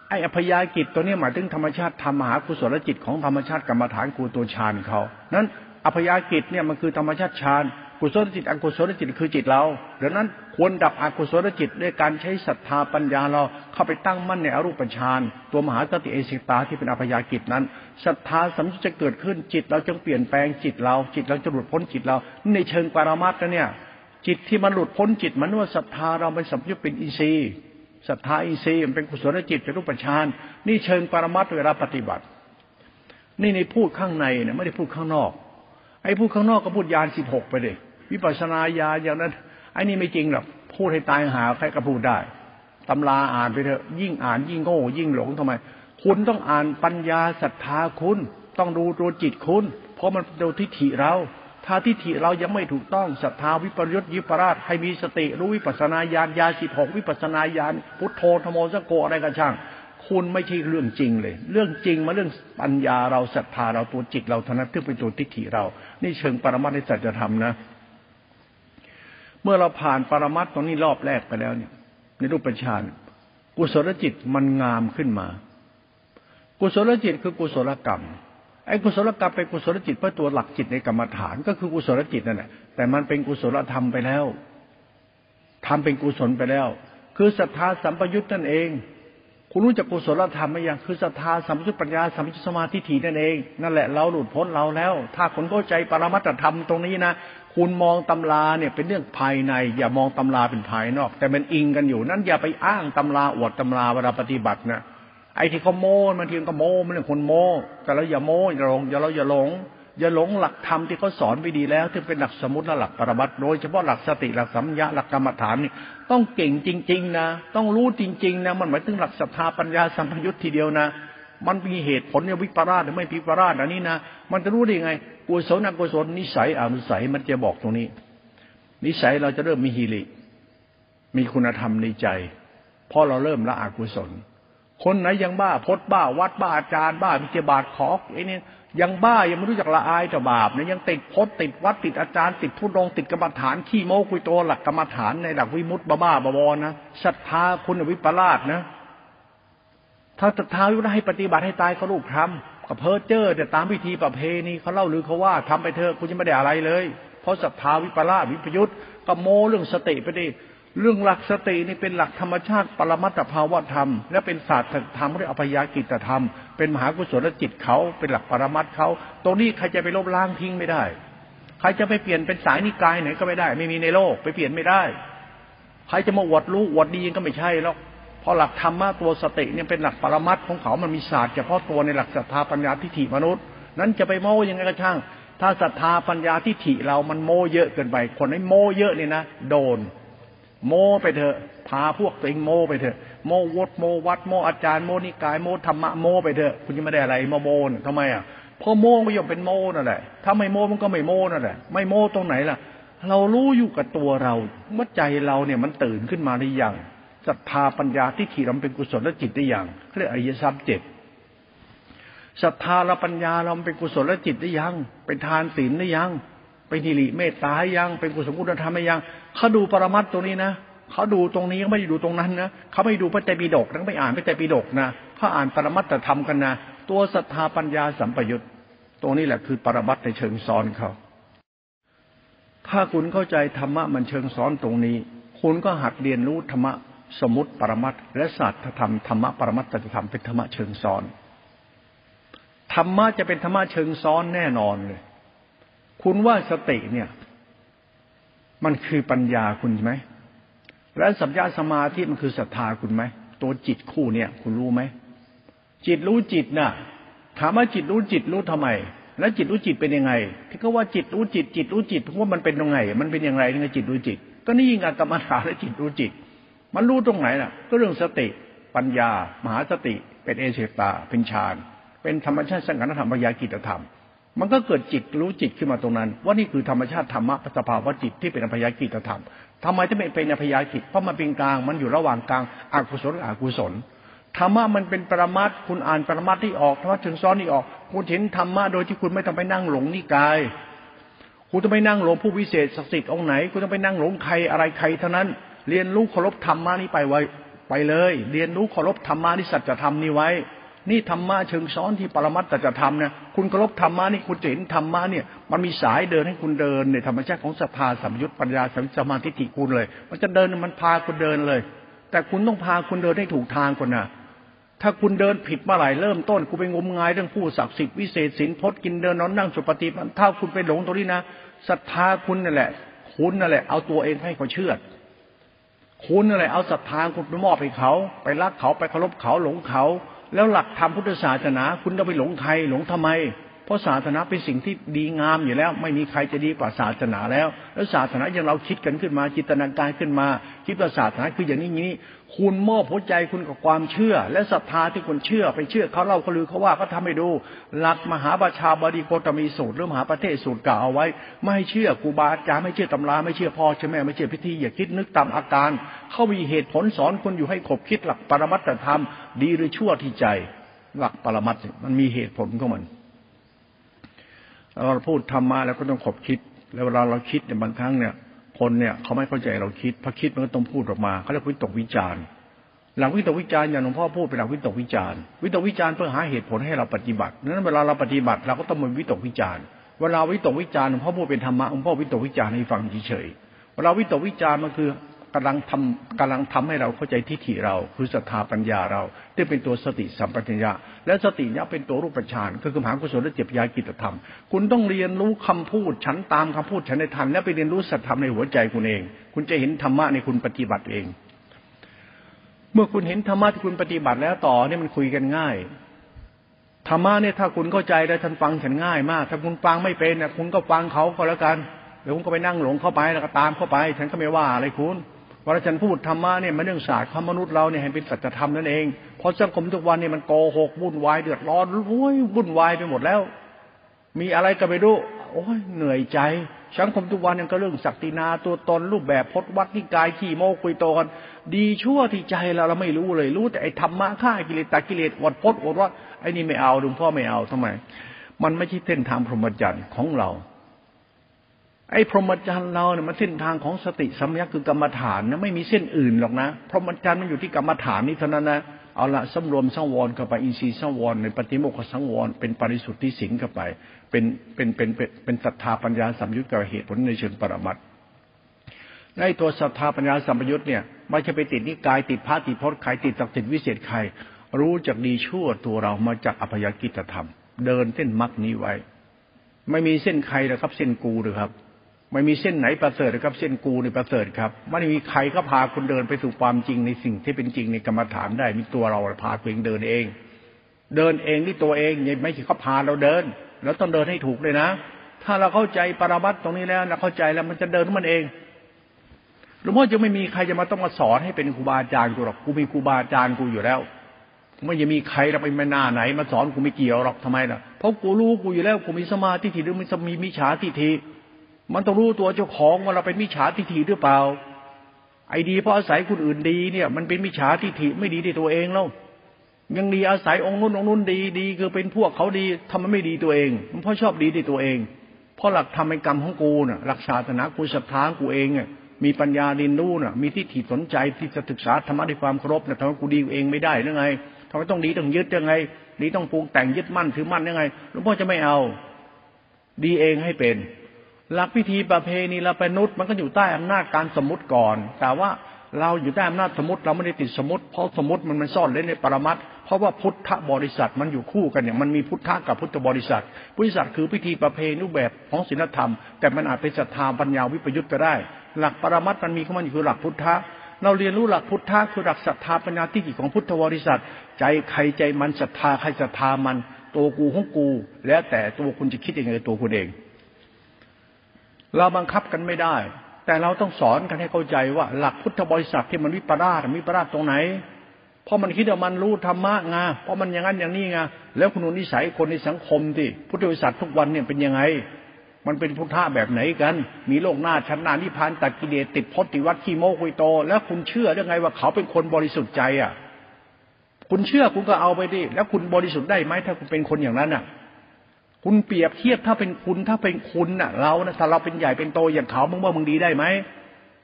ไอ้อภยากิจตัวนี้หมายถึงธรรมชาติธรรมหากุศลจิตของธรรมชาติกรรมฐานกูตัวฌานเขานั้นอภยากิจเนี่ยมันคือธรรมชาติฌาน กุศลจิตอกุศลจิตคือจิตเราดังนั้นควรดับอกุศลจิตด้วยการใช้ศรัทธาปัญญาเราเข้าไปตั้งมั่นในอรูปฌานตัวมหาสติเอสิตาที่เป็นอภยากิจนั้นศรัทธาสัมจะเกิดขึ้นจิตเราจึงเปลี่ยนแปลงจิตเรา จิตเราจะหลุดพ้นจิตเรา ในเชิงปรามัตนะเนี่ย จิตที่มันหลุดพ้นจิตมันว่าศรัทธาเราเป็นสัมยุเป็นอินทรีย์ศรัทธาอินทรีย์มันเป็นกุศลจิตเป็นรูปฌานนี่เชิงปรามัตเวลาปฏิบัติ นี่ในพูดข้างในเนี่ยไม่ได้พูดข้างนอกไอ้พูดข้างนอกก็พูดยานสิบหกไปเลย วิปัสนาญาอย่างนั้นไอ้นี่ไม่จริงหรอกพูดให้ตายหาใครก็พูดได้ตำราอ่านไปเถอะยิ่งอ่านยิ่งโง่ยิ่งหลงทำไม คุณต้องอ่านปัญญาศรัทธาคุณ ต้องดูตัวจิตคุณ เพราะมันดูทิฏฐิเรา ถ้าทิฏฐิเรายังไม่ถูกต้องศรัทธาวิปยุทยิปราชให้มีสติรู้วิปัสนาญาณยาสิบหกวิปัสนาญาณพุทโธธโมสโกอะไรกันช่าง คุณไม่ใช่เรื่องจริงเลย เรื่องจริงมาเรื่องปัญญาเราศรัทธาเราตัวจิตเราเท่านั้นที่เป็นตัวทิฏฐิเรา นี่เชิงปรมัตถ์ในสัจธรรมนะ มื่อเราผ่านปรมัตตรงนี้รอบแรกไปแล้วเนี่ย ในรูปฌานกุศลจิตมันงามขึ้นมา กุศลจิตคือกุศลกรรมไอ้กุศลกรรมเป็นกุศลจิตเพื่อตัวหลักจิตในกรรมฐานก็คือกุศลจิตนั่นแหละแต่มันเป็นกุศลธรรมไปแล้วทำเป็นกุศลไปแล้ว คือศรัทธาสัมปยุตนั่นเอง คุณรู้จักกุศลธรรมไหมยังคือศรัทธาสัมปยุตปัญญาสัมปยุตสมาธิถีนั่นเอง นั่นแหละเราหลุดพ้นเราแล้ว ถ้าคนเข้าใจปรมัตธรรมตรงนี้นะ คุณมองตำราเนี่ยเป็นเรื่องภายใน อย่ามองตำราเป็นภายนอก แต่มันอิงกันอยู่ นั้นอย่าไปอ้างตำราอวดตำราเวลาปฏิบัตินะไอ้ที่เขาโม้มันทีมันก็โม้มันเรื่องคนโม้ แต่เราอย่าโม้อย่าหลงอย่าเราอย่าหลงอย่าหลงหลักธรรมที่เขาสอนไปดีแล้วที่เป็นหลักสมุติและหลักปรมัตโดยเฉพาะหลักสติหลักสัมยาหลักกรรมฐานนี่ต้องเก่งจริง ๆ นะ ต้องรู้จริง ๆ นะ มันหมายถึงหลักศรัทธาปัญญาสัมพยุตทีเดียวนะ มันมีเหตุผลเนี่ยวิปราชหรือไม่วิปราชอันนี้นะมันจะรู้ได้ไงกุศลอกุศลนิสัยอนุสัยมันจะบอกตรงนี้ นิสัยเราจะเริ่มมีฮิริมีคุณธรรมในใจเพราะเราเริ่มละอกุศล คนไหนยังบ้าพดบ้า วัดบ้าอาจารย์บ้าพิจบาทขอไอ้นี่ยังบ้ายังไม่รู้จักละอายต่บาปเนี่ยยังติดพดติดวัดติดอาจารย์ ติดทุดงติดกรรมฐานขี้โม้คุยโตหลักกรรมฐานในหลักวิมุตต์บ้าบ้าบนะศรัทธาคุณวิปลาสนะ ถ้าศรัทธาวิปลาสให้ปฏิบัติให้ตายเขาลูกทำกับเพอเจอร์แต่ตามพิธีประเพณีเขาเล่าหรือเขาว่าทำไปเถอะคุณจะไม่ได้อะไรเลย เพราะศรัทธาวิปลาสวิปยุทธ์ก็โมเรื่องสติไปดิเรื่องหลักสตินี่เป็นหลักธรรมชาติปรมัตถภาวะธรรม และเป็นศาสตร์ธรรมเรียกอภยากิตธรรม เป็นมหากุศลจิตเขาเป็นหลักปรมัตเขาตรงนี้ใครจะไปลบล้างทิ้งไม่ได้ ใครจะไปเปลี่ยนเป็นสายนิกายไหนก็ไม่ได้ ไม่มีในโลกไปเปลี่ยนไม่ได้ ใครจะมาอวดรู้อวดดีก็ไม่ใช่แล้ว ราะหลักธรรมะตัวสติเนี่ยเป็นหลักปรมัตของเขามันมีศาสตร์เฉพาะตัวในหลักศรัทธาปัญญาทิฏฐิมนุษย์ นั้นจะไปโม้ยังไงก็ช่าง ถ้าศรัทธาปัญญาทิฏฐิเรามันโม้เยอะเกินไป คนให้โม้เยอะเนี่ยนะโดน โมไปเถอะ พาพวกตัวเองโมไปเถอะ โมวดโมวัดโมอาจารย์โมนิกายโมธรรมะโมไปเถอะ คุณจะไม่ได้อะไรมาโมนทำไมอะพอโมก็ย่อมเป็นโมนั่นแหละ ถ้าไม่โมมันก็ไม่โมนั่นแหละ ไม่โมตรงไหนล่ะ เรารู้อยู่กับตัวเราเมื่อใจเราเนี่ยมันตื่นขึ้นมาหรือยัง ศรัทธาปัญญาที่ขี่เราเป็นกุศลและจิตได้อยังเรียกอริยทรัพย์เจ็ดศรัทธาเราปัญญาเราเป็นกุศลและจิตได้ยัง เป็นทานศีลได้ยัง เป็นนิริเมตตายัง เป็นกุศลคุณธรรมยังเขาดูปรมัตตรงนี้นะเขาดูตรงนี้เขาไม่ได้ดูตรงนั้นนะเขาไม่ดูพระไตรปิฎกแล้วไม่อ่านพระไตรปิฎกนะเขาอ่านปรมัตถธรรมกันนะตัวศรัทธาปัญญาสัมปยุตตรงนี้แหละคือปรมัตในเชิงซ้อนเขาถ้าคุณเข้าใจธรรมะมันเชิงซ้อนตรงนี้ คุณก็หัดเรียนรู้ธรรมะ สมมติปรมัตและศาสตร์ธรรมธรรมะปรมัตถธรรมเป็นธรรมะเชิงซ้อนธรรมะจะเป็นธรรมะเชิงซ้อนแน่นอนเลย คุณว่าสติเนี่ย มันคือปัญญาคุณใช่ไหม และสัมยาสมาธิมันคือศรัทธาคุณไหม ตัวจิตคู่เนี่ย คุณรู้ไหม จิตรู้จิตน่ะ ถามว่าจิตรู้จิตรู้ทำไม แล้วจิตรู้จิตเป็นยังไง ที่เขาว่าจิตรู้จิต จิตรู้จิตว่ามันเป็นยังไง มันเป็นยังไงนี่ไงจิตรู้จิต ก็นี่งานกรรมฐานและจิตรู้จิต มันรู้ตรงไหนล่ะ ก็เรื่องสติปัญญา มหาสติ เป็นเอเชตา เป็นฌาน เป็นธรรมชาติสังขารธรรมปัญญากิจธรรม มันก็เกิดจิตรู้จิตขึ้นมาตรงนั้น ว่านี่คือธรรมชาติธรรมะสภาวะจิตที่เป็นอภยากิจธรรมทำไมถึงเป็นอภยากิจเพราะมันเป็นกลางมันอยู่ระหว่างกลางอกุศลอกุศลธรรมะมันเป็นปรมัตคุณอ่านปรมัตที่ออกธรรมะถึงซ้อนนี่ออก คุณเห็นธรรมะโดยที่คุณไม่ต้องไปนั่งหลงนิกาย คุณต้องไปนั่งหลงผู้วิเศษศักดิ์สิทธิ์องค์ไหน คุณต้องไปนั่งหลงใครอะไรใครเท่านั้น เรียนรู้เคารพธรรมะนี้ไปไว้ไปเลย เรียนรู้เคารพธรรมะนี่สัจธรรมนี่ไว้ นี่ธรรมะเชิงซ้อนที่ปรมัตตจะทำเนี่ยคุณเคารพธรรมะนี่คุณจะเห็นธรรมะเนี่ยมันมีสายเดินให้คุณเดินในธรรมชาติของศรัทธาสัมยุตปัญญาสัมสมาธิิคุณเลย มันจะเดินมันพาคุณเดินเลย แต่คุณต้องพาคุณเดินให้ถูกทางก่อนนะถ้าคุณเดินผิดเมื่อไหร่เริ่มต้นคุณไปงมงายเรื่องผู้ศักดิ์สิทธิ์วิเศษสินพจน์กินเดินนอนนั่งสุปฏิปันถ้าคุณไปหลงตรงนี้นะศรัทธาคุณนั่นแหละ คุณนั่นแหละเอาตัวเองให้เขาเชื่อ คุณอะไรเอาศรัทธาคุณไปมอบให้เขา ไปรักเขาไปเคารพเขาหลงเขา แล้วหลักธรรมพุทธศาสนา คุณจะไปหลงใครหลงทำไม เพราะศาสนาเป็นสิ่งที่ดีงามอยู่แล้ว ไม่มีใครจะดีกว่าศาสนาแล้ว แล้วศาสนาอย่างเราคิดกันขึ้นมา จิตนาการขึ้นมา คิดว่าศาสนาคืออย่างนี้นี้ คุณมอบหัวใจคุณกับความเชื่อ และศรัทธาที่คุณเชื่อ ไปเชื่อเขาเล่าเขาลือเขาว่าก็ทำให้ดู หลักมหาบัชาบดีโคตมีสูตรหรือมหาประเทศสูตรกล่าวเอาไว้ ไม่เชื่อครูบาอาจารย์ไม่เชื่อตำราไม่เชื่อพ่อเชื่อแม่ไม่เชื่อพิธีอย่าคิดนึกตามอาการ เขามีเหตุผลสอนคุณอยู่ให้ขบคิดหลักปรมัตธรรม ดีหรือชั่วที่ใจ หลักปรมัตมันมีเหตุผลของมัน เราพูดธรรมะแล้วก็ต้องขบคิด แล้วเวลาเราคิดเนี่ยบางครั้งเนี่ย คนเนี่ยเขาไม่เข้าใจเราคิดพอคิดมันก็ต้องพูดออกมาเขาเรียกวิตกวิจารณ์หลังวิตกวิจารณ์อย่างหลวงพ่อพูดเป็นหลังวิตกวิจารณ์วิตกวิจารณ์เพื่อหาเหตุผลให้เราปฏิบัตินั้นเวลาเราปฏิบัติเราก็ต้องมีวิตกวิจารณ์เวลาวิตกวิจารณ์หลวงพ่อพูดเป็นธรรมะหลวงพ่อวิตกวิจารณ์ให้ฟังเฉยๆเวลาวิตกวิจารณ์มันคือ กำลังทำกำลังทำให้เราเข้าใจทิฏฐิเรา คือศรัทธาปัญญาเราที่เป็นตัวสติสัมปชัญญะและสติเนี้ยเป็นตัวรูปฌานคือคือมหากุศลและเจตยากิจธรรม คุณต้องเรียนรู้คำพูดฉันตามคำพูดฉันในทันและไปเรียนรู้สัจธรรมในหัวใจคุณเอง คุณจะเห็นธรรมะในคุณปฏิบัติเอง เมื่อคุณเห็นธรรมะที่คุณปฏิบัติแล้วต่อเนี่ยมันคุยกันง่ายธรรมะเนี่ยถ้าคุณเข้าใจได้ท่านฟังฉันง่ายมาก ถ้าคุณฟังไม่เป็นเนี่ยคุณก็ฟังเขาก็แล้วกันเดี๋ยวคุณก็ไปนั่งหลงเข้าไปแล้วก็ตามเข้าไป ฉันก็ไม่ว่าอะไรคุณ วลาฉันพูดธรรมะเนี่ยมันเรื่องศาสตร์ความมนุษย์เราเนี่ยให้เป็นสัจธรรมนั่นเองเพราะสังคมทุกวันเนี่ยมันโกหกวุ่นวายเดือดร้อนโอ้ยวุ่นวายไปหมดแล้ว มีอะไรก็ไม่รู้โอ้ยเหนื่อยใจสังคมทุกวันเนี่ยก็เรื่องศักดินาตัวตนรูปแบบพจนวัดนิกายขี้โมคุยโตกันดีชั่วที่ใจเราเราไม่รู้เลย รู้แต่ไอ้ธรรมะฆ่ากิเลสตากิเลสวัดพจน์อดว่าไอ้นี่ไม่เอาหลวงพ่อไม่เอาทำไม มันไม่ใช่เส้นทางพรหมจรรย์ของเรา ไอ้พรหมจรรย์เราเนี่ยมันเส้นทางของสติสัมยาคือกรรมฐานนะไม่มีเส้นอื่นหรอกนะพรหมจรรย์มันอยู่ที่กรรมฐานนี้เท่านั้นนะเอาละสำรวมสังวรเข้าไปอินทรีย์สังวรในปฏิโมกขสังวรเป็นปริสุทธิสิงเข้าไป เป็นเป็นเป็นเป็นศรัทธาปัญญาสัมยุตกับเหตุผลในเชิงปรมัตถ์ในตัวศรัทธาปัญญาสัมยุตเนี่ยไม่ใช่ไปติดนิกายติดพระติดพจน์ใครติดตักติดวิเศษใครรู้จักดีชั่วตัวเรามาจากอภยกิจธรรม เดินเส้นมรรคนี้ไว้ ไม่มีเส้นใครนะครับ เส้นกูเลยครับ ไม่มีเส้นไหนประเสริฐครับ เส้นกูในประเสริฐครับไม่มีใครก็พาคุณเดินไปสู่ความจริงในสิ่งที่เป็นจริงในกรรมฐานได้มีตัวเราพาตัวเองเดินเอง เดินเองที่ตัวเองไม่ใช่เขาพาเราเดิน แล้วต้องเดินให้ถูกเลยนะ ถ้าเราเข้าใจปรมัตตรงนี้แล้วเราเข้าใจแล้วมันจะเดินมันเองหลวงพ่อจะไม่มีใครจะมาต้องมาสอนให้เป็นครูบาอาจารย์กูหรอกกูมีครูบาอาจารย์กูอยู่แล้วไม่ยังมีใครเราไปไม่น่าไหน มาสอนกูไม่เกี่ยวหรอกทำไมล่ะเพราะกูรู้กูอยู่แล้วกูมีสมาธิที่หรือมันมีมิจฉาทิฏฐิ มันต้องรู้ตัวเจ้าของว่าเราเป็นมิจฉาทิฏฐิหรือเปล่า ไอ้ดีเพราะอาศัยคนอื่นดีเนี่ย มันเป็นมิจฉาทิฏฐิไม่ดีในตัวเองแล้วยังดีอาศัยองค์นู้นองค์นู้นดีดี คือเป็นพวกเขาดีทำมันไม่ดีตัวเอง มันเพราะชอบดีในตัวเอง เพราะหลักธรรมกรรมของกูน่ะหลักศาสนากูศรัทธากูเองอะมีปัญญาดินรู้น่ะ มีทิฏฐิสนใจที่จะศึกษาธรรมะด้วยความเคารพน่ะทำให้กูดีเองไม่ได้หรือไงทำไมต้องดีต้องยึดยังไงดีต้องปรุงแต่งยึดมั่นถือมั่นยังไงหลวงพ่อจะไม่เอา ดีเองให้เป็น หลักพิธีประเพณีละปนุษย์มันก็อยู่ใต้อำนาจการสมมติก่อน แต่ว่าเราอยู่ใต้อำนาจสมมติเราไม่ได้ติดสมมติ เพราะสมมติมันมันซ่อนเล่นในปรมัตเพราะว่าพุทธบริษัทมันอยู่คู่กันเนี่ยมันมีพุทธะกับพุทธบริษัทบริษัทคือพิธีประเพณีรูปแบบของศีลธรรม แต่มันอาจเป็นศรัทธาปัญญาวิปยุทธ์ก็ได้ หลักปรมัตมันมีข้อมันอยู่คือหลักพุทธะเราเรียนรู้หลักพุทธะคือหลักศรัทธาปัญญาที่จิตของพุทธบริษัท ใจใครใจมันศรัทธาใครศรัทธามัน ตัวกูของกู แล้วแต่ตัวคุณจะคิดยังไงตัวคุณเอง เราบังคับกันไม่ได้ แต่เราต้องสอนกันให้เข้าใจว่า หลักพุทธบริษัทที่มันวิปลาสมีปราสตรงไหนเพราะมันคิดว่ามันรู้ธรรมะไงเพราะมันอย่างนั้นอย่างนี้ไงแล้วคุณนิสัยคนในสังคมที่พุทธบริษัททุกวันเนี่ยเป็นยังไง มันเป็นพุทธะแบบไหนกัน มีโลกหน้าชั้นนานิพานตัดกิเลสติดพจติวัดขี้โมกุยโต แล้วคุณเชื่อได้ไงว่าเขาเป็นคนบริสุทธิ์ใจอะ คุณเชื่อคุณก็เอาไปดิแล้วคุณบริสุทธิ์ได้ไหมถ้าคุณเป็นคนอย่างนั้นอะ คุณเปรียบเทียบถ้าเป็นคุณถ้าเป็นคุณน่ะ เรานะถ้าเราเป็นใหญ่เป็นโตอย่างเขามึงว่ามึงดีได้ไหม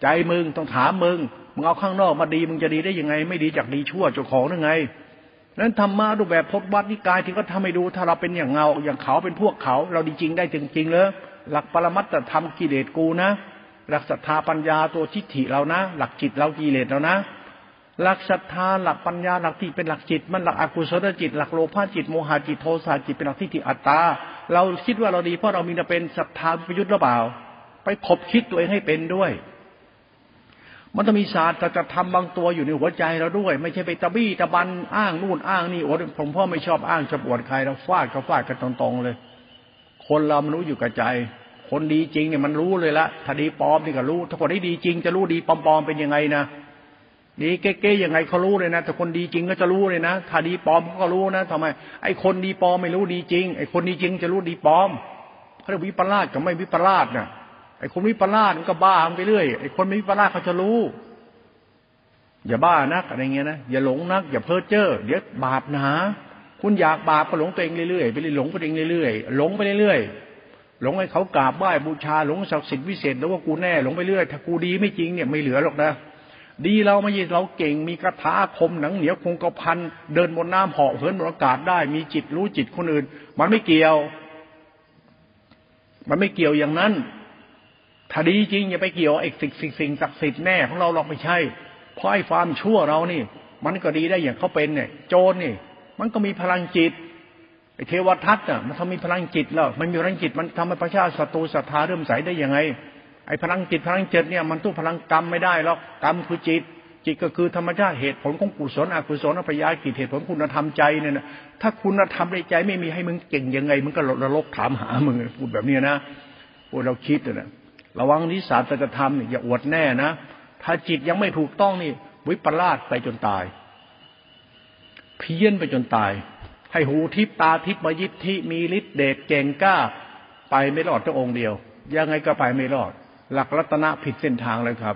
ใจมึงต้องถามมึงมึงเอาข้างนอกมาดีมึงจะดีได้ยังไง ไม่ดีจากดีชั่วเจ้าของได้ไงนั้นธรรมะรูปแบบพจนวัดนิกายที่ก็ทำให้ดูถ้าเราเป็นอย่างเงาอย่างเขาเป็นพวกเขา เราดีจริงได้จริงๆเลยหลักปรมัตถธรรมกิเลสกูนะ หลักศรัทธาปัญญาตัวทิฏฐิเรานะ หลักจิตเรากิเลสเรานะ หลักศรัทธาหลักปัญญาหลักที่เป็นหลักจิต มันหลักอกุศลจิต หลักโลภะจิตโมหะจิตโทสะจิตเป็นหลักทิฏฐิอัตตา เราคิดว่าเราดีเพราะเรามีแต่เป็นศรัทธาประยุทธ์หรือเปล่า ไปขบคิดตัวเองให้เป็นด้วย มันต้องมีศาสตร์จะทำบางตัวอยู่ในหัวใจเราด้วย ไม่ใช่ไปตะบี้ตะบันอ้างนู่นอ้างนี่โอ้ผมพ่อไม่ชอบอ้างจะปวดใครเราฟาดก็ฟาดกันตรงๆเลย คนเรามันรู้อยู่กับใจคนดีจริงเนี่ยมันรู้เลยละถ้าดีปลอมนี่ก็รู้ ถ้าคนที่ดีจริงจะรู้ดีปลอมๆเป็นยังไงนะ ดีเก๊ๆยังไงเขารู้เลยนะ แต่คนดีจริงก็จะรู้เลยนะถ้าดีปลอมเขาก็รู้นะทำไม ไอ้คนดีปลอมไม่รู้ดีจริง ไอ้คนดีจริงจะรู้ดีปลอมเขาเรียกวิปลาสกับไม่วิปลาสนี่ยไอ้คนวิปลาสมันก็บ้าไปเรื่อยไอ้คนไม่วิปลาสเขาจะรู้ อย่าบ้านักอะไรเงี้ยนะอย่าหลงนัก อย่าเพ้อเจ้อเดี๋ยวบาปหนา คุณอยากบาปก็หลงตัวเองเรื่อยๆไปเรื่อยหลงไปเองเรื่อยๆหลงไปเรื่อยๆหลงให้เขากราบไหว้บูชาหลงศักดิ์สิทธิ์วิเศษแล้วว่ากูแน่หลงไปเรื่อยถ้ากูดีไม่จริงเนี่ยไม่เหลือหรอกนะ ดีเราไม่ใช่เราเก่งมีกระถาคมหนังเหนียวคงกระพันเดินบนน้ำเหาะเหินบนอากาศได้ มีจิตรู้จิตคนอื่น มันไม่เกี่ยว มันไม่เกี่ยวอย่างนั้นถ้าดีจริงอย่าไปเกี่ยวไอ้สิ่งสิ่งสิ่งศักดิ์สิทธิ์แน่ของเราเราไม่ใช่เพราะไอ้ความชั่วเรานี่ มันก็ดีได้อย่างเขาเป็นเนี่ย โจรนี่ มันก็มีพลังจิตไอ้เทวทัตน่ะมันทำมีพลังจิตแล้วมันมีพลังจิตมันทำให้ประชาศัตรูศรัทธาเริ่มใสได้ยังไง ไอ้พลังจิตพลังจิตเนี่ยมันตู้พลังกรรมไม่ได้หรอกกรรมคือจิต จิตก็คือธรรมชาติเหตุผลของกุศลอกุศลอภิยากิจเหตุผลคุณธรรมใจเนี่ยนะถ้าคุณธรรมในใจไม่มีให้มึงเก่งยังไงมึงก็ระลกถามหามึงพูดแบบนี้นะพูดเราคิดนะระวังนิสาจะทำเนี่ยอย่าอวดแน่นะถ้าจิตยังไม่ถูกต้องนี่ วิปลาสไปจนตาย เพี้ยนไปจนตาย ให้หูทิพตาทิพมายิทธิมีฤทธิ์เดชเก่งกล้า ไปไม่รอดเจ้าองค์เดียว ยังไงก็ไปไม่รอด หลักรัตนะผิดเส้นทางเลยครับ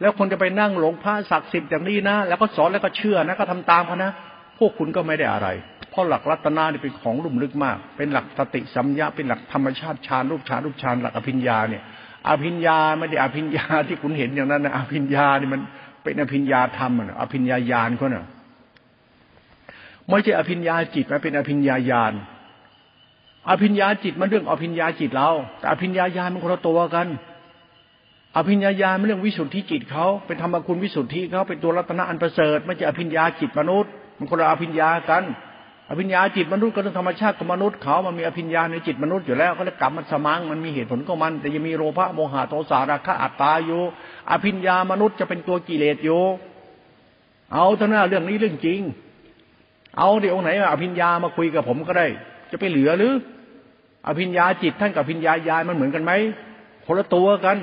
แล้วคนจะไปนั่งหลงพระศักดิ์สิทธิ์อย่างนี้นะ แล้วก็สอนแล้วก็เชื่อนะก็ทำตามเขานะ พวกคุณก็ไม่ได้อะไร เพราะหลักรัตนานี่เป็นของลุ่มลึกมาก เป็นหลักสติสัมยาเป็นหลักธรรมชาติฌานรูปฌานรูปฌานหลักอภิญญาเนี่ย อภิญญาไม่ได้อภิญญาที่คุณเห็นอย่างนั้นนะอภิญญานี่มันเป็นอภิญญาธรรมอะอภิญญาญาณเขาเน่ะไม่ใช่อภิญญาจิตมันเป็นอภิญญาญาณอภิญญาจิตมันเรื่องอภิญญาจิตเราแต่อภิญญาญาณมันคนละตัวกัน อภิญญาญาณเป็นเรื่องวิสุทธิจิตเขาเป็นธรรมคุณวิสุทธิเขาเป็นตัวรัตนะอันประเสริฐไม่ใช่อภิญญาจิตมนุษย์มันคนละอภิญญากัน อภิญญาจิตมนุษย์ก็ต้องธรรมชาติของมนุษย์เขามันมีอภิญญาในจิตมนุษย์อยู่แล้วเขาเรียกกรรมมันสมังมันมีเหตุผลของมัน แต่ยังมีโลภะโมหะโทสะราคะอัตตาอยู่อภิญญามนุษย์จะเป็นตัวกิเลสอยู่เอาเท่านั้นเรื่องนี้เรื่องจริง เอาเดี๋ยวไหนอภิญญามาคุยกับผมก็ได้ จะไปเหลือหรือ อภิญญาจิตท่านกับอภิญญาญาณมันเหมือนกันไหมคนละตัวกัน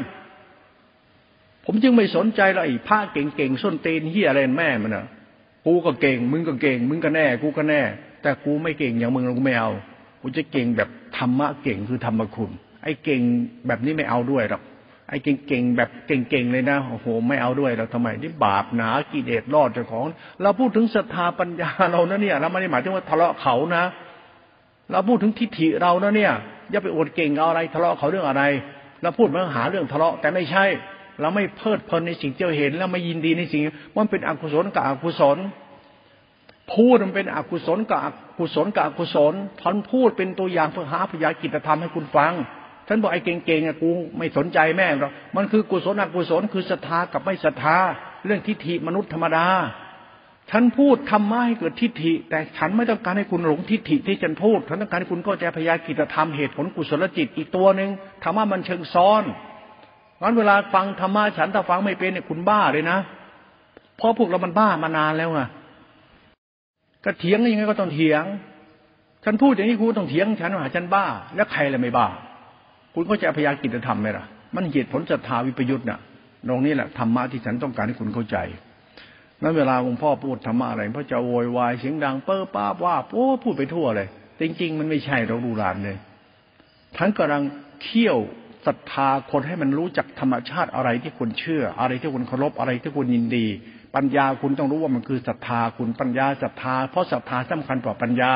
ผมจึงไม่สนใจเลยพระเก่งๆส้นเตนเฮียอะไรแม่มันอะกูก็เก่ง มึงก็เก่ง มึงก็แน่ กูก็แน่ แต่กูไม่เก่งอย่างมึงกูไม่เอากูจะเก่งแบบธรรมะเก่งคือธรรมคุณ ไอ้เก่งแบบนี้ไม่เอาด้วยหรอกไอ้เก่งๆแบบเก่งๆเลยนะโอ้โหไม่เอาด้วยเราทำไมนี่บาปหนากิเลสรอดเจ้าของ เราพูดถึงศรัทธาปัญญาเรานะเนี่ย เราไม่ได้หมายถึงว่าทะเลาะเขานะ เราพูดถึงทิฏฐิเรานะเนี่ยอย่าไปอวดเก่งเอาอะไร ทะเลาะเขาเรื่องอะไร เราพูดมาหาเรื่องทะเลาะแต่ไม่ใช่ เราไม่เพลิดเพลินในสิ่งที่เราเห็น แล้วไม่ยินดีในสิ่งมันเป็นอกุศลกับอกุศล พูดมันเป็นอกุศลกับอกุศลกับอกุศลท่านพูดเป็นตัวอย่างเพื่อหาพยากิจธรรมให้คุณฟัง ท่านบอกไอ้เก่งๆอะกูไม่สนใจแม่หรอกมันคือกุศลอกุศลคือศรัทธากับไม่ศรัทธา เรื่องทิฏฐิมนุษย์ธรรมดาฉันพูดทำมาให้เกิดทิฏฐิ แต่ฉันไม่ต้องการให้คุณหลงทิฏฐิที่ฉันพูดฉันต้องการให้คุณเข้าใจพยากิจธรรมเหตุผลกุศลจิตอีกตัวหนึ่งธรรมะมันเชิงซ้อน งั้นเวลาฟังธรรมะฉันถ้าฟังไม่เป็นเนี่ยคุณบ้าเลยนะเพราะพวกเรามันบ้ามานานแล้วไงก็เถียงยังไงก็ต้องเถียง ฉันพูดอย่างนี้คุณต้องเถียงฉันว่าฉันบ้า แล้วใครเลยไม่บ้า คุณก็จะพยากิจธรรมไหมล่ะ มันเหตุผลศรัทธาวิปยุทธ์น่ะตรงนี้แหละธรรมะที่ฉันต้องการให้คุณเข้าใจนั้นเวลาหลวงพ่อพูดธรรมะอะไรพระจะโวยวายเสียงดังเป้อป้าว่าโอ้พูดไปทั่วเลย จริง ๆ มันไม่ใช่เราดูรานเลยท่านกำลังเคี่ยว ศรัทธาคนให้มันรู้จักธรรมชาติอะไรที่คุณเชื่อ อะไรที่คุณเคารพอะไรที่คุณยินดี ปัญญาคุณต้องรู้ว่ามันคือศรัทธาคุณปัญญาศรัทธาเพราะศรัทธาสำคัญกว่าปัญญา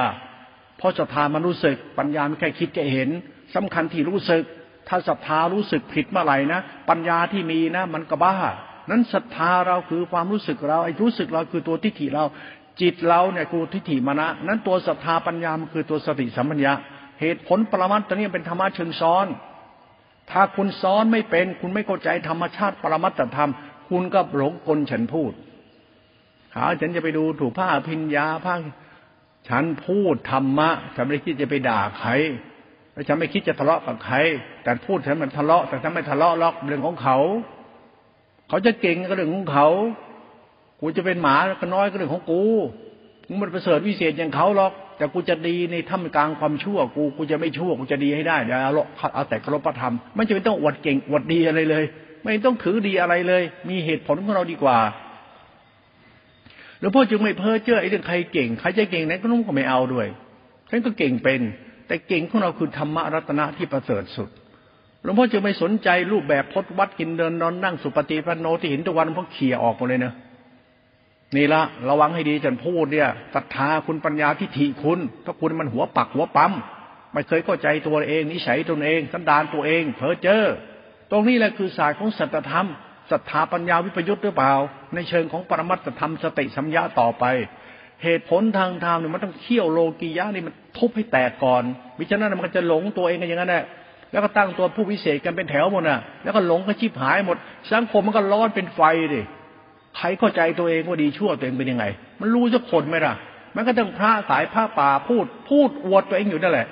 เพราะศรัทธามันรู้สึกปัญญาไม่แค่คิดแค่เห็นสำคัญที่รู้สึก ถ้าศรัทธารู้สึกผิดเมื่อไหร่นะปัญญาที่มีนะมันก็บ้า นั้นศรัทธาเราคือความรู้สึกเราไอ้รู้สึกเราคือตัวทิฏฐิเรา จิตเราเนี่ยคือทิฏฐิมานะนั้นตัวศรัทธาปัญญามันคือตัวสติสัมปัญญาเหตุผลปรมัตถ์ตัวนี้เป็นธรรมะเชิงซ้อน ถ้าคุณซ้อนไม่เป็น คุณไม่เข้าใจธรรมชาติปรมัตถธรรม คุณก็หลงกลฉันพูด หาฉันจะไปดูถูกผ้าพิญญาผ้าฉันพูดธรรมะ ฉันไม่คิดจะไปด่าใครและฉันไม่คิดจะทะเลาะกับใคร แต่พูดฉันมันทะเลาะ แต่ฉันไม่ทะเลาะล็อกเรื่องของเขา เขาจะเก่งก็เรื่องของเขา กูจะเป็นหมาก็น้อยก็เรื่องของกูมึงมันประเสริฐวิเศษอย่างเขาหรอก แต่กูจะดีในท่ามกลางความชั่ว กูกูจะไม่ชั่วกูจะดีให้ได้เดี๋ยวเอาเอาแต่เคารพธรรมไม่จำเป็นต้องอวดเก่งอวดดีอะไรเลย ไม่ต้องถือดีอะไรเลย มีเหตุผลของเราดีกว่าหลวงพ่อจึงไม่เพ้อเจ้อไอ้เรื่องใครเก่งใครจะเก่งไหนก็นุ่มก็ไม่เอาด้วยฉันก็เก่งเป็น แต่เก่งของเราคือธรรมรัตนะที่ประเสริฐสุดหลวงพ่อจึงไม่สนใจรูปแบบพจวัดกินเดินนอนนั่งสุปฏิปันโนที่เห็นทุกวันพ่อเขี่ยออกหมดเลยเนะ นี่ละระวังให้ดีฉันพูดเนี่ยศรัทธาคุณปัญญาทิฏฐิคุณ ถ้าคุณมันหัวปักหัวปั๊มไม่เคยเข้าใจตัวเองนิสัยตนเอง สันดานตัวเอง เพ้อเจ้อตรงนี้แหละคือศาสตร์ของสัจธรรมศรัทธาปัญญาวิปยุทธ์หรือเปล่า ในเชิงของปรมัตถธรรมสติสัมยาต่อไป เหตุผลทางธรรมเนี่ยมันต้องเขี่ยวโลกียะนี่มันทุบให้แตกก่อนมิฉะนั้นมันจะหลงตัวเองกันอย่างนั้นแหละแล้วก็ตั้งตัวผู้วิเศษกันเป็นแถวหมดน่ะ แล้วก็หลงก็ชิบหายหมด สังคมมันก็ร้อนเป็นไฟดิ ใครเข้าใจตัวเองว่าดีชั่วตัวเองเป็นยังไง มันรู้สักคนไหมล่ะ มันก็ต้องพระสายพระป่าพูด พูดอวดตัวเองอยู่นั่นแหละ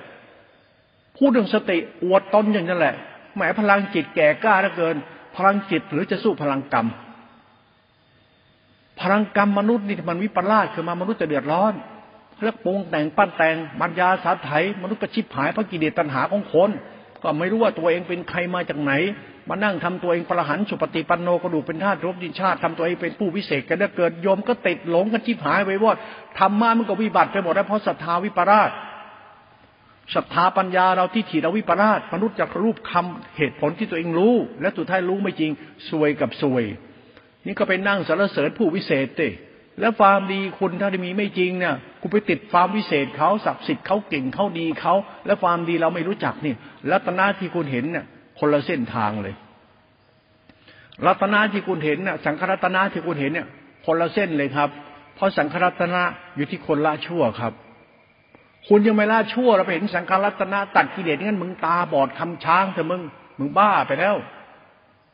พูดเรื่องสติอวดตนอย่างนั้นแหละแหมพลังจิตแก่กล้าเหลือเกิน พลังจิตหรือจะสู้พลังกรรม พลังกรรมมนุษย์นี่มันวิปลาสคือมามนุษย์จะเดือดร้อนเลือกปรุงแต่งปั้นแต่งมัญญาสาไถมนุษย์กระชิบหายเพราะกิเลสตัณหาของคน ก็ไม่รู้ว่าตัวเองเป็นใครมาจากไหน มานั่งทำตัวเองประหันสุปฏิปันโนกระดูเป็นธาตุรบดินชาติทำตัวเองเป็นผู้วิเศษกันแล้วเกิดโยมก็ติดหลงกันชิบหายไปวอดธรรมะมันก็วิบัติไปหมดแล้วเพราะศรัทธาวิปราชศรัทธาปัญญาเราที่ถีเราวิปราชมนุษย์จะรูปคำเหตุผลที่ตัวเองรู้ และสุดท้ายรู้ไม่จริงซวยกับซวย นี่ก็ไปนั่งสรรเสริญผู้วิเศษเต้แล้วความดีคุณถ้าได้มีไม่จริงเนี่ยกูไปติดความวิเศษเขาศักดิ์สิทธิ์เขาเก่งเขาดีเขาแล้วความดีเราไม่รู้จักนี่รัตนาที่คุณเห็นเนี่ย คนละเส้นทางเลย รัตนาที่คุณเห็นน่ะสังขรัตนาที่คุณเห็นเนี่ย คนละเส้นเลยครับ เพราะสังขรัตนาอยู่ที่คนละชั่วครับ คุณยังไม่ละชั่วเราไปเห็นสังขรัตนาตัดกิเลสงั้นมึงตาบอดคำช้างเถอะมึงมึงบ้าไปแล้ว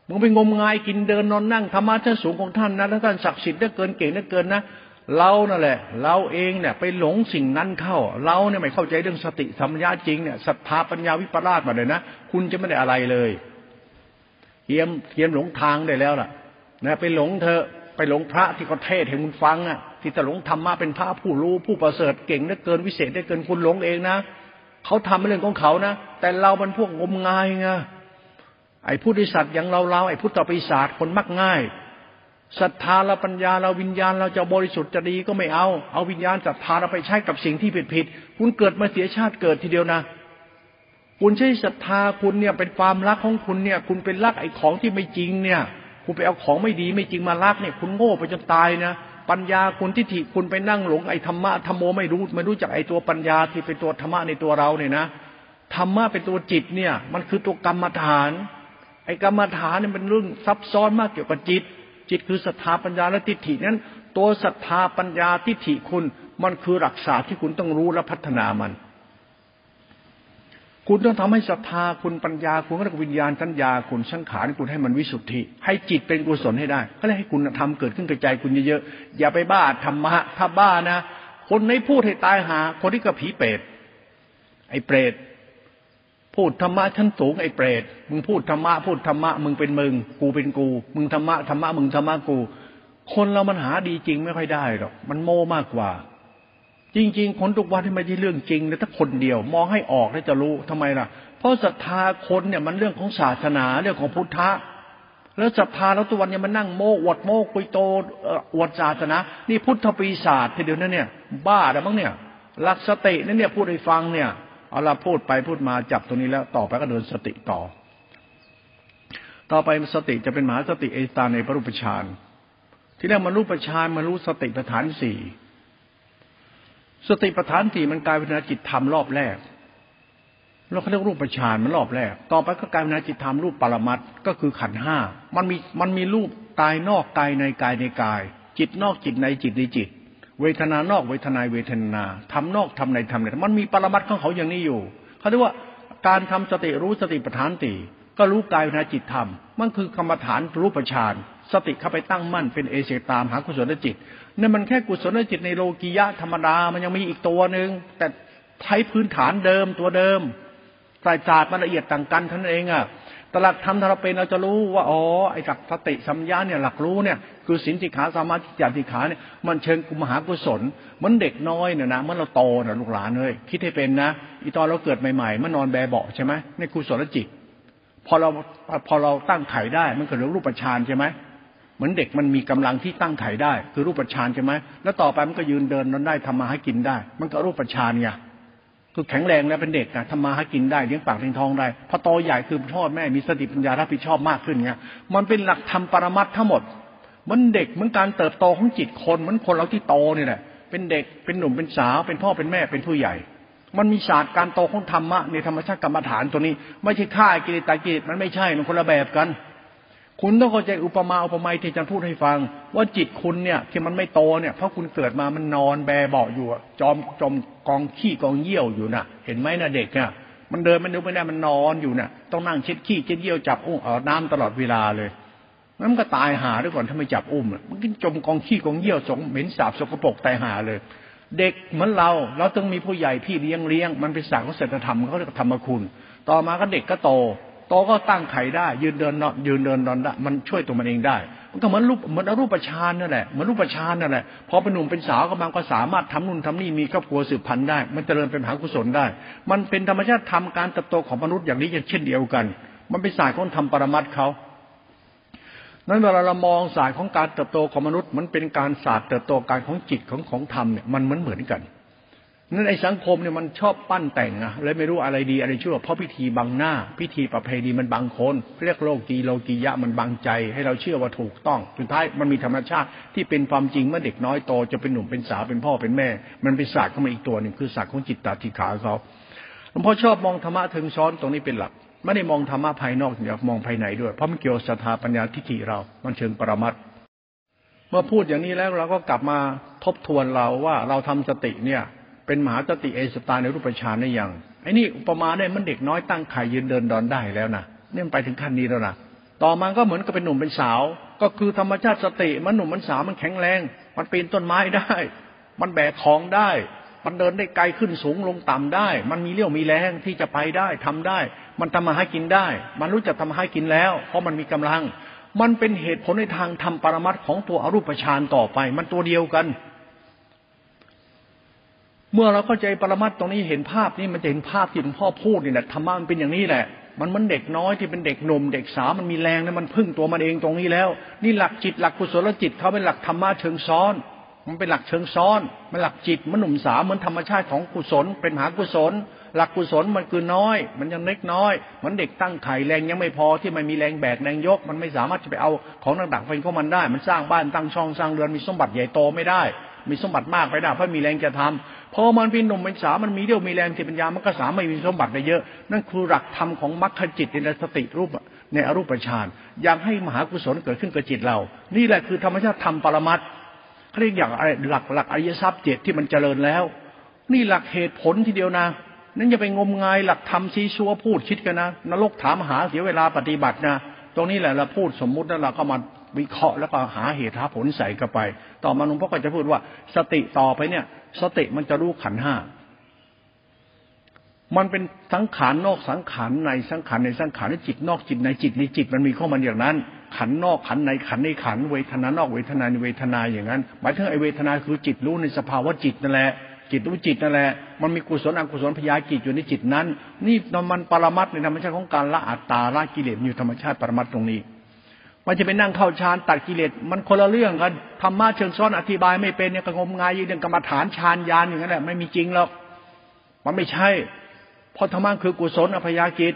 มึงไปงมงายกินเดินนอนนั่งธรรมะชั้นสูงของท่านนะแล้วท่านศักดิ์สิทธิ์ได้เกินเก่งได้เกินนะ เรานั่นแหละ เราเองเนี่ยไปหลงสิ่งนั้นเข้า เราเนี่ยไม่เข้าใจเรื่องสติสัมยาจริงเนี่ยศรัทธาปัญญาวิปลาสมาเลยนะคุณจะไม่ได้อะไรเลยเทียมเทียมหลงทางได้แล้วล่ะนะไปหลงเธอไปหลงพระที่เขาเทศให้คุณฟังอะที่จะหลงธรรมะเป็นพระผู้รู้ผู้ประเสริฐเก่งได้เกินวิเศษได้เกินคุณหลงเองนะเขาทำเรื่องของเขานะแต่เรามันพวกงมงายไงไอ้ผู้ดิสัตว์อย่างเราเราไอ้พุทธปิศาจคนมักง่าย ศรัทธาเราปัญญาเราวิญญาณเราจะบริสุทธิ์จะดีก็ไม่เอา เอาวิญญาณศรัทธาเราไปใช้กับสิ่งที่ผิดผิดคุณเกิดมาเสียชาติเกิดทีเดียวนะ คุณใช้ศรัทธาคุณเนี่ยเป็นความรักของคุณเนี่ย คุณเป็นรักไอ้ของที่ไม่จริงเนี่ย คุณไปเอาของไม่ดีไม่จริงมารักเนี่ย คุณโง่ไปจนตายนะปัญญาคุณทิฏฐิคุณไปนั่งหลงไอ้ธรรมะธรรมโมไม่รู้ไม่รู้จักไอ้ตัวปัญญาที่เป็นตัวธรรมะในตัวเราเนี่ยนะธรรมะเป็นตัวจิตเนี่ย มันคือตัวกรรมฐาน ไอ้กรรมฐานเนี่ยเป็นเรื่องซับซ้อนมากเกี่ยวกับจิต จิตคือศรัทธาปัญญาและทิฏฐินั้น ตัวศรัทธาปัญญาทิฏฐิคุณ มันคือหลักษาที่คุณต้องรู้และพัฒนามัน คุณต้องทำให้ศรัทธาคุณปัญญาคุณก็ต้องวิญญาณสัญญาคุณสังขารคุณให้มันวิสุทธิ ให้จิตเป็นกุศลให้ได้ ก็เลยให้คุณทำเกิดขึ้นกระจายคุณเยอะๆอย่าไปบ้าธรรมะถ้าบ้านะ คนไม่พูดให้ตายหา คนที่ก็ผีเปรตไอ้เปรต พูดธรรมะชั้นสูงไอ้เปรต มึงพูดธรรมะพูดธรรมะมึงเป็นมึง กูเป็นกู มึงธรรมะธรรมะมึงธรรมะกู คนเรามันหาดีจริงไม่ค่อยได้หรอก มันโม่มากกว่า จริง ๆ คนทุกวันที่ไม่ใช่เรื่องจริงนะถ้าคนเดียว มองให้ออกแล้วจะรู้ทำไมล่ะ เพราะศรัทธาคนเนี่ยมันเรื่องของศาสนาเรื่องของพุทธะ แล้วศรัทธาแล้วตัววันเนี่ยมันนั่งโม้อวดโม้คุยโตอวดศาสนา นี่พุทธปีศาจทีเดียวนั่นเนี่ย บ้าแล้วมั้งเนี่ยหลักสตินั่นเนี่ยพูดให้ฟังเนี่ย เอาละพูดไปพูดมาจับตรงนี้แล้ว ต่อไปก็เดินสติต่อ ต่อไปสติจะเป็นมหาสติเอตาในพระรูปฌานที่แรกมันรู้ประชานมันรู้สติปัฏฐานสี่สติปัฏฐานสี่มันกลายเป็นจิตธรรมรอบแรกเราเขาเรียกรูปประชานมันรอบแรก ต่อไปก็กลายเป็นจิตธรรมรูปปรมัตก็คือขันห้ามันมีมันมีรูปกายนอกกายในกายในกาย จิตนอกจิตในจิตในจิต เวทนานอกเวทนาเวทนาทำนอกทำในทำในมันมีปรมัตของเขาอย่างนี้อยู่เขาเรียกว่าการทำสติรู้สติปัฏฐานตีก็รู้กายเวทนาจิตธรรมมันคือกรรมฐานรูปประชานสติเข้าไปตั้งมั่นเป็นเอเสตามหากุศลจิตนั่นมันแค่กุศลจิตในโลกียะธรรมดามันยังมีอีกตัวหนึ่งแต่ใช้พื้นฐานเดิมตัวเดิมสายศาสตร์มันละเอียดต่างกันท่านเองอะ ตลักธรรมถ้าเราเป็นเราจะรู้ว่าอ๋อไอ้หลักสติสัมยาเนี่ยหลักรู้เนี่ยคือสินติขาสามาธิจาติขาเนี่ยมันเชิงกุมหากุศลมันเด็กน้อยเนี่ยนะเมื่อเราโตนะลูกหลานเลยคิดให้เป็นนะอีตอนเราเกิดใหม่ๆเมื่อนอนแบเบาใช่ไหมในกุศลจิต พอเราพอเราตั้งไข่ได้มันเกิดรูปฌานใช่ไหมเหมือนเด็กมันมีกำลังที่ตั้งไข่ได้ คือรูปฌานใช่ไหมแล้วต่อไปมันก็ยืนเดินนอนได้ทำมาให้กินได้ มันก็รูปฌานไง คือแข็งแรงแล้วเป็นเด็กนะทำมาให้กินได้เลี้ยงปากเลี้ยงท้องได้พอโตใหญ่คือพ่อแม่มีสติปัญญารับผิดชอบมากขึ้นไงมันเป็นหลักธรรมปรมัตทั้งหมดมันเด็กเหมือนการเติบโตของจิตคนเหมือนคนเราที่โตนี่แหละเป็นเด็กเป็นหนุ่มเป็นสาว เป็นพ่อเป็นแม่เป็นผู้ใหญ่ มันมีศาสตร์การโตของธรรมะในธรรมชาติกรรมฐานตัวนี้ ไม่ใช่ฆ่ากิเลสตากิเลสมันไม่ใช่มันคนละแบบกัน คุณต้องเข้าใจอุปมาอุปไมยที่อาจารย์พูดให้ฟัง ว่าจิตคุณเนี่ย ที่มันไม่โตเนี่ยเพราะคุณเกิดมามันนอนแบเบาอยู่จอมจมกองขี้กองเยี่ยวอยู่น่ะ เห็นไหมนะเด็กอะมันเดินมันดูไม่ได้มันนอนอยู่น่ะ ต้องนั่งเช็ดขี้เช็ดเยี่ยวจับอุ้งเอาน้ำตลอดเวลาเลยมันก็ตายหาด้วยก่อนถ้าไม่จับอุ้มมันก็จมกองขี้กองเยี่ยวสงเหม็นสาบสกปรกตายหาเลย เด็กเหมือนเราเราต้องมีผู้ใหญ่พี่เลี้ยงเลี้ยงมันเป็นศาสตร์ของศีลธรรมเขาเรียกธรรมคุณ ต่อมาก็เด็กก็โต โตก็ตั้งไข่ได้ ยืนเดินนอนยืนเดินนอนได้มันช่วยตัวมันเองได้ มันก็เหมือนรูปเหมือนรูปประชานนั่นแหละเหมือนรูปประชานนั่นแหละพอเป็นหนุ่มเป็นสาวก็มันก็สามารถทำนู่นทำนี่มีครอบครัวสืบพันธุ์ได้ มันเจริญเป็นมหากุศลได้ มันเป็นธรรมชาติทำการเติบโตของมนุษย์อย่างนี้เช่นเดียวกัน มันเป็นศาสตร์ของธรรมปรมัตเขานั้นเวลาเรามองศาสตร์ของการเติบโตของมนุษย์ มันเป็นการศาสตร์เติบโตการของจิตของของธรรมเนี่ยมันเหมือนเหมือนกัน นั่นไอ้สังคมเนี่ยมันชอบปั้นแต่งอะเลยไม่รู้อะไรดีอะไรชั่วเพราะพิธีบังหน้า พิธีประเพณีมันบางคนเรียกโลกีโลกียะมันบังใจ ให้เราเชื่อว่าถูกต้องสุดท้ายมันมีธรรมชาติที่เป็นความจริงเมื่อเด็กน้อยโตจะเป็นหนุ่มเป็นสาวเป็นพ่อเป็นแม่ มันเป็นศาสตร์เข้ามาอีกตัวหนึ่งคือศาสตร์ของจิตตาธิขาเขาหลวงพ่อชอบมองธรรมะถึงซ้อนตรงนี้เป็นหลักไม่ได้มองธรรมะภายนอกเดียวมองภายในด้วยเพราะมันเกี่ยวศรัทธาปัญญาทิฏฐิเรา มันเชิงปรมัตเมื่อพูดอย่างนี้แล้วเราก็กลับมาทบทวนเราว่าเราทำสติเนี่ย เป็นมหาสติเอสตาในรูปฌานได้ยังไอ้นี่อุปมาได้มันเด็กน้อยตั้งไข่ยืนเดินดอนได้แล้วนะเนี่มันไปถึงขั้นนี้แล้วนะต่อมาก็เหมือนกับเป็นหนุ่มเป็นสาว ก็คือธรรมชาติสติมันหนุ่มมันสาวมันแข็งแรง มันปีนต้นไม้ได้ มันแบกของได้ มันเดินได้ไกลขึ้นสูงลงต่ำได้ มันมีเรี่ยวมีแรงที่จะไปได้ทำได้ มันทำมาให้กินได้ มันรู้จักทำมาให้กินแล้ว เพราะมันมีกำลัง มันเป็นเหตุผลในทางทำปรมัตของตัวอรูปฌานต่อไป มันตัวเดียวกัน เมื่อเราเข้าใจปรมัตตรงนี้เห็นภาพนี่มันจะเห็นภาพที่หลวงพ่อพูดนี่แหละธรรมะมันเป็นอย่างนี้แหละ มันมันเด็กน้อยที่เป็นเด็กหนุ่มเด็กสาวมันมีแรงนะมันพึ่งตัวมันเองตรงนี้แล้ว นี่หลักจิตหลักกุศลจิตเขาเป็นหลักธรรมะเชิงซ้อน มันเป็นหลักเชิงซ้อน มันหลักจิตมันหนุ่มสาวเหมือนธรรมชาติของกุศลเป็นมหากุศล หลักกุศลมันคือน้อย มันยังเล็กน้อยมือนเด็กตั้งไข่แรงยังไม่พอที่มันมีแรงแบกแรงยก มันไม่สามารถจะไปเอาของหนักๆเป็นของมันได้ มันสร้างบ้านตั้งช่องสร้างเรือนมีสมบัติใหญ่โตไม่ได้ มีสมบัติมากไปได้เพราะมีแรงจะทำพอมันเป็นหนุ่มเป็นสาวมันมีเรี่ยวมีแรงสติปัญญามันก็สามารถมีสมบัติได้เยอะ นั่นคือหลักธรรมของมรรคจิตในสติรูปในอรูปฌานอยากให้มหากุศลเกิดขึ้นกับจิตเรา นี่แหละคือธรรมชาติธรรมปรมัตเขาเรียกอย่างอะไรหลักหลักอริยทรัพย์เจ็ดที่มันเจริญแล้ว นี่หลักเหตุผลทีเดียวนะนั่นอย่าไปงมงายหลักธรรมซีซัวพูดคิดกันนะนรกถามหาเสียเวลาปฏิบัตินะตรงนี้แหละเราพูดสมมุติแล้วเราก็มา วิเคราะห์แล้วก็หาเหตุหาผลใส่กันไป ต่อมาหลวงพ่อก็จะพูดว่า สติต่อไปเนี่ย สติมันจะรู้ขันห้ามันเป็นสังขารนอกสังขารในสังขารในสังขารในจิตนอกจิตในจิตในจิตมันมีข้อมันอย่างนั้น ขันนอกขันในขันในขันเวทนานอกเวทนาในเวทนาอย่างนั้น หมายถึงไอเวทนาคือจิตรู้ในสภาวะจิตนั่นแหละจิตรู้จิตนั่นแหละมันมีกุศลอกุศลพยากิจอยู่ในจิตนั้น นี่มันปรมัตในธรรมชาติของการละอัตตาละกิเลสอยู่ธรรมชาติปรมัตตรงนี้ มันจะไปนั่งเข้าฌานตัดกิเลสมันคนละเรื่องกันธรรมะเชิงซ้อนอธิบายไม่เป็นเนี่ยกงมงายยืนกรรมฐานฌานยานอย่างนั้นแหละไม่มีจริงหรอกมันไม่ใช่ เพราะธรรมะคือกุศลอภยากิจ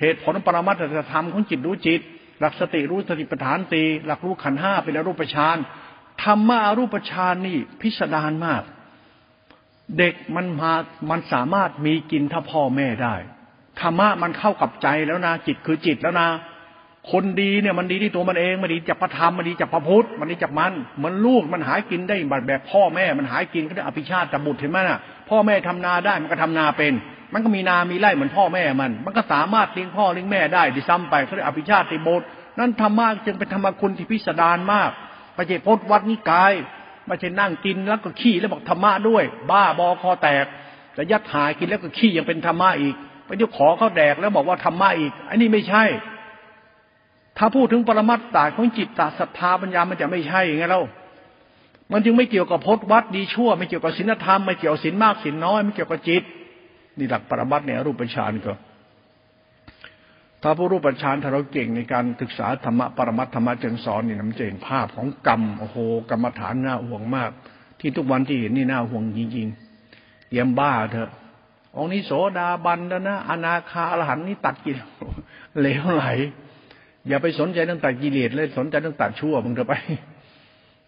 เหตุผลปรมัตถธรรมของจิตรู้จิต หลักสติรู้สติปัฏฐานตีหลักรู้ขันห้าเป็นอรูปฌานธรรมะอรูปฌานนี่พิสดารมาก เด็กมันมามันสามารถมีกินถ้าพ่อแม่ได้ธรรมะมันเข้ากับใจแล้วนะจิตคือจิตแล้วนะ คนดีเนี่ยมันดีที่ตัวมันเองมันดีจากพระธรรมมันดีจากพระพุทธมันดีจากมันเหมือนลูกมันหายกินได้แบบแบบพ่อแม่มันหายกินก็ได้อภิชาติตบุตรเห็นไหมน่ะ พ่อแม่ทำนาได้มันก็ทำนาเป็น มันก็มีนามีไร่เหมือนพ่อแม่มัน มันก็สามารถเลี้ยงพ่อเลี้ยงแม่ได้ดิซ้ำไปเขาเรียกอภิชาติบุตรนั่นธรรมะจึงเป็นธรรมคุณที่พิสดารมากไม่ใช่พจน์วัดนิกายไม่ใช่นั่งกินแล้วก็ขี้แล้วบอกธรรมะด้วย บ้าบอคอแตกแต่ยัดหายกินแล้วก็ขี้ยังเป็นธรรมะอีกไปเดี๋ยวขอเขาแดกแล้วบอกว่าธรรมะอีกอันนี้ไม่ใช่ ถ้าพูดถึงปรมัตตาของจิตตาศรัทธาปัญญามันจะไม่ใช่ไงเรามันจึงไม่เกี่ยวกับพจน์วัดดีชั่ว ไม่เกี่ยวกับศีลธรรมไม่เกี่ยวศีลมากศีลน้อยไม่เกี่ยวกับจิต นี่หลักปรมัตเนี่ยรูปฌานก็ถ้าผู้รูปฌานถ้าเราเก่งในการศึกษาธรรมะปรมัตธรรมะเจิงสอนนี่มันจะเห็นภาพของกรรมโอ้โหกรรมฐานน่าห่วงมาก ที่ทุกวันที่เห็นนี่น่าห่วงจริงๆเตรียมบ้าเถอะองนี้โสดาบันแล้วนะอนาคาอรหันนี่ตัดกิเลสเหลวไหล อย่าไปสนใจเรื่องตัดกิเลสเลยสนใจเรื่องตัดชั่วมึงจะไป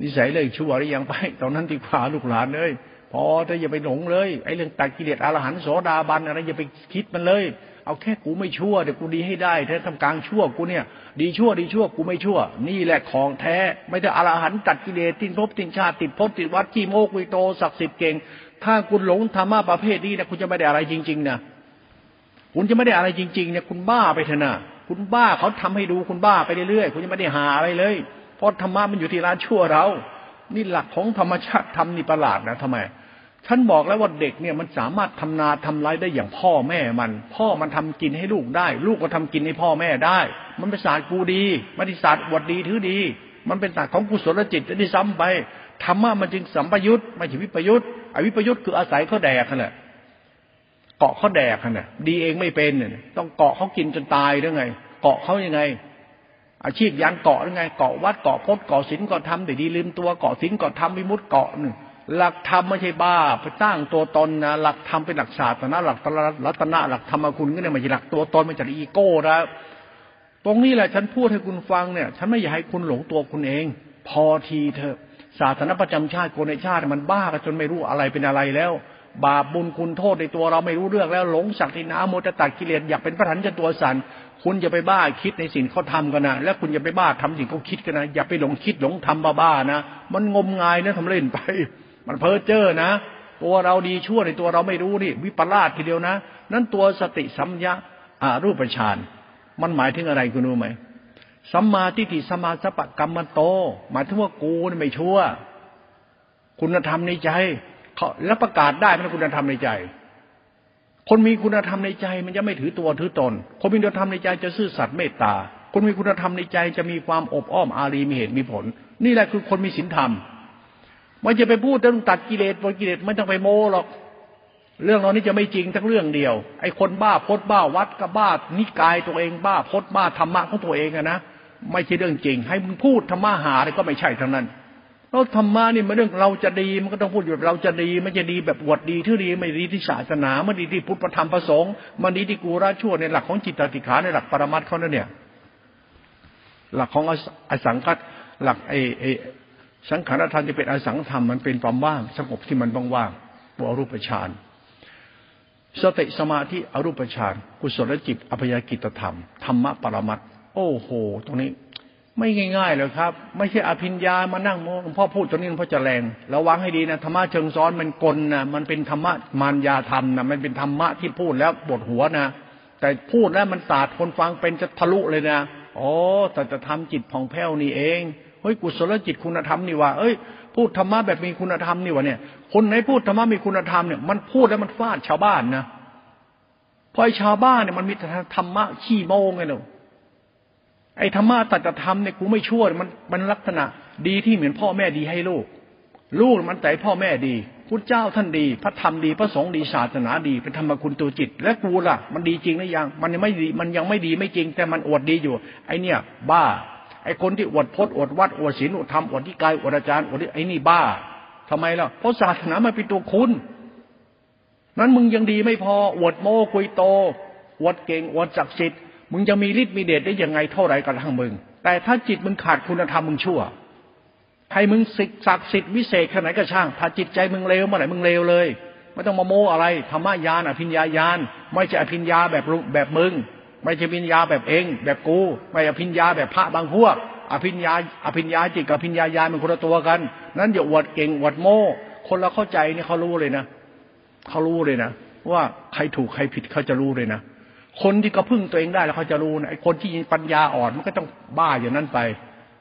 นิสัยเลยชั่วหรือยังไป ตอนนั้นที่ขวาลูกหลานเลยพอถ้าอย่าไปหลงเลยไอ้เรื่องตัดกิเลสอรหันโสดาบันอะไรอย่าไปคิดมันเลย เอาแค่กูไม่ชั่วเดี๋ยวกูดีให้ได้แท้ทำกลางชั่วกูเนี่ย ดีชั่วดีชั่วกูไม่ชั่ว นี่แหละของแท้ ไม่ได้อรหันตัดกิเลสตินภพตินชาติติดภพติดวัดขี้โมกวิโตศักดิ์สิทธิ์เก่ง ถ้าคุณหลงธรรมะประเภทนี้นะคุณจะไม่ได้อะไรจริง ๆนะคุณจะไม่ได้อะไรจริงๆเนี่ยคุณบ้าไปเถอะนะ คุณบ้าเขาทำให้ดูคุณบ้าไปเรื่อยๆคุณจะไม่ได้หาอะไรเลย เพราะธรรมะมันอยู่ที่ร้านชั่วเรา นี่หลักของธรรมชาติทำนี่ประหลาดนะทำไมฉันบอกแล้วว่าเด็กเนี่ยมันสามารถทำนาทำไรได้อย่างพ่อแม่มัน พ่อมันทำกินให้ลูกได้ ลูกก็ทำกินให้พ่อแม่ได้ มันเป็นศาสตร์กูดีมันเป็นศาสตร์วดดีถือดี มันเป็นศาสตร์ของกุศลจิตที่ซ้ำไปธรรมะมันจึงสัมปยุตไม่ใช่วิปยุตอวิปยุตคืออาศัยเขาแดกนั่นแหละ เกาะเขาแดกนั่นแหละดีเองไม่เป็นเนี่ยต้องเกาะเขากินจนตายหรือไง เกาะเขายังไง อาชีพยันเกาะหรือไง เกาะวัดเกาะพจน์เกาะศีลเกาะธรรมแต่ดีลืมตัวเกาะศีลเกาะธรรมวิมุตต์เกาะหนึ่งหลักธรรมไม่ใช่บ้าไปตั้างตัวตนนะหลักธรรมเป็นหลักศาสนะหลักตรัตนะหลักธรรมคุณก็เนี่ยม่ใช่หลักตัวตนไม่ใช่อีโก้แล้วตรงนี้แหละฉันพูดให้คุณฟังเนี่ย ฉันไม่อยากให้คุณหลงตัวคุณเอง พอทีเถอะศาสนาประจำชาติคนในชาติมันบ้ากันจนไม่รู้อะไรเป็นอะไรแล้ว บาปบุญคุณโทษในตัวเราไม่รู้เรื่องแล้วหลงสักทินาโมตตัดกิเลสอยากเป็นพระถันจะตัวสันคุณอย่าไปบ้าคิดในสิ่งเขาทากันนะแล้วคุณอย่าไปบ้าทำสิ่งเขาคิดกันนะอย่าไปหลงคิดหลงทำบ้าๆนะ มันงมงายนะทำเล่นไป มันเพ้อเจ้อนะ ตัวเราดีชั่วในตัวเราไม่รู้นี่ วิปลาสทีเดียวนะ นั้นตัวสติสัมยาอารูปฌานมันหมายถึงอะไรคุณรู้ไหมสัมมาทิฏฐิสมาสปะกรรมโต หมายถึงว่ากูนี่ไม่ชั่ว คุณธรรมในใจ เขาแล้วประกาศได้เป็นคุณธรรมในใจ คนมีคุณธรรมในใจ มันจะไม่ถือตัวถือตน คนมีคุณธรรมในใจจะซื่อสัตย์เมตตา คนมีคุณธรรมในใจจะมีความอบอ้อมอารีมีเหตุมีผล นี่แหละคือคนมีศีลธรรมมันจะไปพูดเรื่องตัดกิเลสบนกิเลสไม่ต้องไปโม้หรอก เรื่องเหล่านี้จะไม่จริงทั้งเรื่องเดียว ไอ้คนบ้าพดบ้าวัดกับบ้านิกายตัวเองบ้าพดบ้าธรรมะของตัวเองอะนะไม่ใช่เรื่องจริง ให้มึงพูดธรรมะหาอะไรก็ไม่ใช่ทั้งนั้น แล้วธรรมะนี่มันเรื่องเราจะดีมันก็ต้องพูดอยู่เราจะดีมันจะดีแบบวดดีที่ดีไม่ดีที่ศาสนาไม่ดีที่พุทธธรรมประสงค์มันดีที่กูราชั่วในหลักของจิตติขาในหลักปรมัตเขานั่นเนี่ย หลักของอสังกัตหลักไอไอสังขารธรรมจะเป็นอสังธรรมมันเป็นความว่าง สงบที่มันว่างๆบวรูปฌานสติสมาธิอรูปฌานกุศลจิตอภยกิตธรรมธรรมะปรมัตโอ้โห ตรงนี้ ไม่ง่ายๆเลยครับ ไม่ใช่อภิญญามานั่งหลวงพ่อพูดตรงนี้หลวงพ่อจะแรงระวังให้ดีนะธรรมะเชิงซ้อนมันกลนะมันเป็นธรรมะมารยาธรรมนะมันเป็นธรรมะที่พูดแล้วปวดหัวนะแต่พูดแล้วมันศาสตร์คนฟังเป็นจะทะลุเลยนะโอ้แต่จะทำจิตผ่องแผ้วนี่เองเฮ้ยกุศลจิตคุณธรรมนี่ว่าเอ้ยพูดธรรมะแบบมีคุณธรรมนี่วะเนี่ย คนไหนพูดธรรมะมีคุณธรรมเนี่ยมันพูดแล้วมันฟาดชาวบ้านนะพอชาวบ้านเนี่ยมันมีธรรมะขี้โมงไงเนาะ ไอ้ธรรมะตัดธรรมเนี่ยกูไม่ชั่วมันมันลักษณะ ดีที่เหมือนพ่อแม่ดีให้ลูก ลูกมันแต่พ่อแม่ดีพุทธเจ้าท่านดี พระธรรมดีพระสงฆ์ดีศาสนาดีเป็นธรรมคุณตัวจิต และกูล่ะ มันดีจริงหรือยัง มันยังไม่ดีมันยังไม่ดีไม่จริง แต่มันอวดดีอยู่ ไอเนี่ย บ้า ไอคนที่อวดพจน์อวดวัดอวดศีลอวดธรรมอวดที่กายอวดอาจารย์อวดไอนี่บ้าทำไมล่ะเพราะศาสนามันเป็นตัวคุณนั้นมึงยังดีไม่พออวดโม้คุยโตอวดเก่งอวดศักดิ์สิทธิ์ มึงจะมีฤทธิ์มีเดชได้ยังไงเท่าไรกันทั้งมึง แต่ถ้าจิตมึงขาดคุณธรรมมึงชั่ว ให้มึงศิศักดิ์สิทธิ์วิเศษขนาดก็ช่าง ถ้าจิตใจมึงเลวเมื่อไหร่มึงเลวเลย ไม่ต้องมาโม้อะไร ธรรมญาณอภิญญาญาณ ไม่ใช่อภิญญาแบบแบบมึง ไม่ใช่อภิญญาแบบเอง แบบกู ไม่อภิญญาแบบพระบางพวก อภิญญา อภิญญาจิตกับอภิญญาญาณมันคนละตัวกัน นั้นอย่าอวดเก่งอวดโม้ คนเราเข้าใจนี่เขารู้เลยนะ เขารู้เลยนะ ว่าใครถูกใครผิดเขาจะรู้เลยนะ คนที่ก็พึ่งตัวเองได้แล้วเขาจะรู้นะไอ้คนที่ปัญญาอ่อนมันก็ต้องบ้าอย่างนั้นไป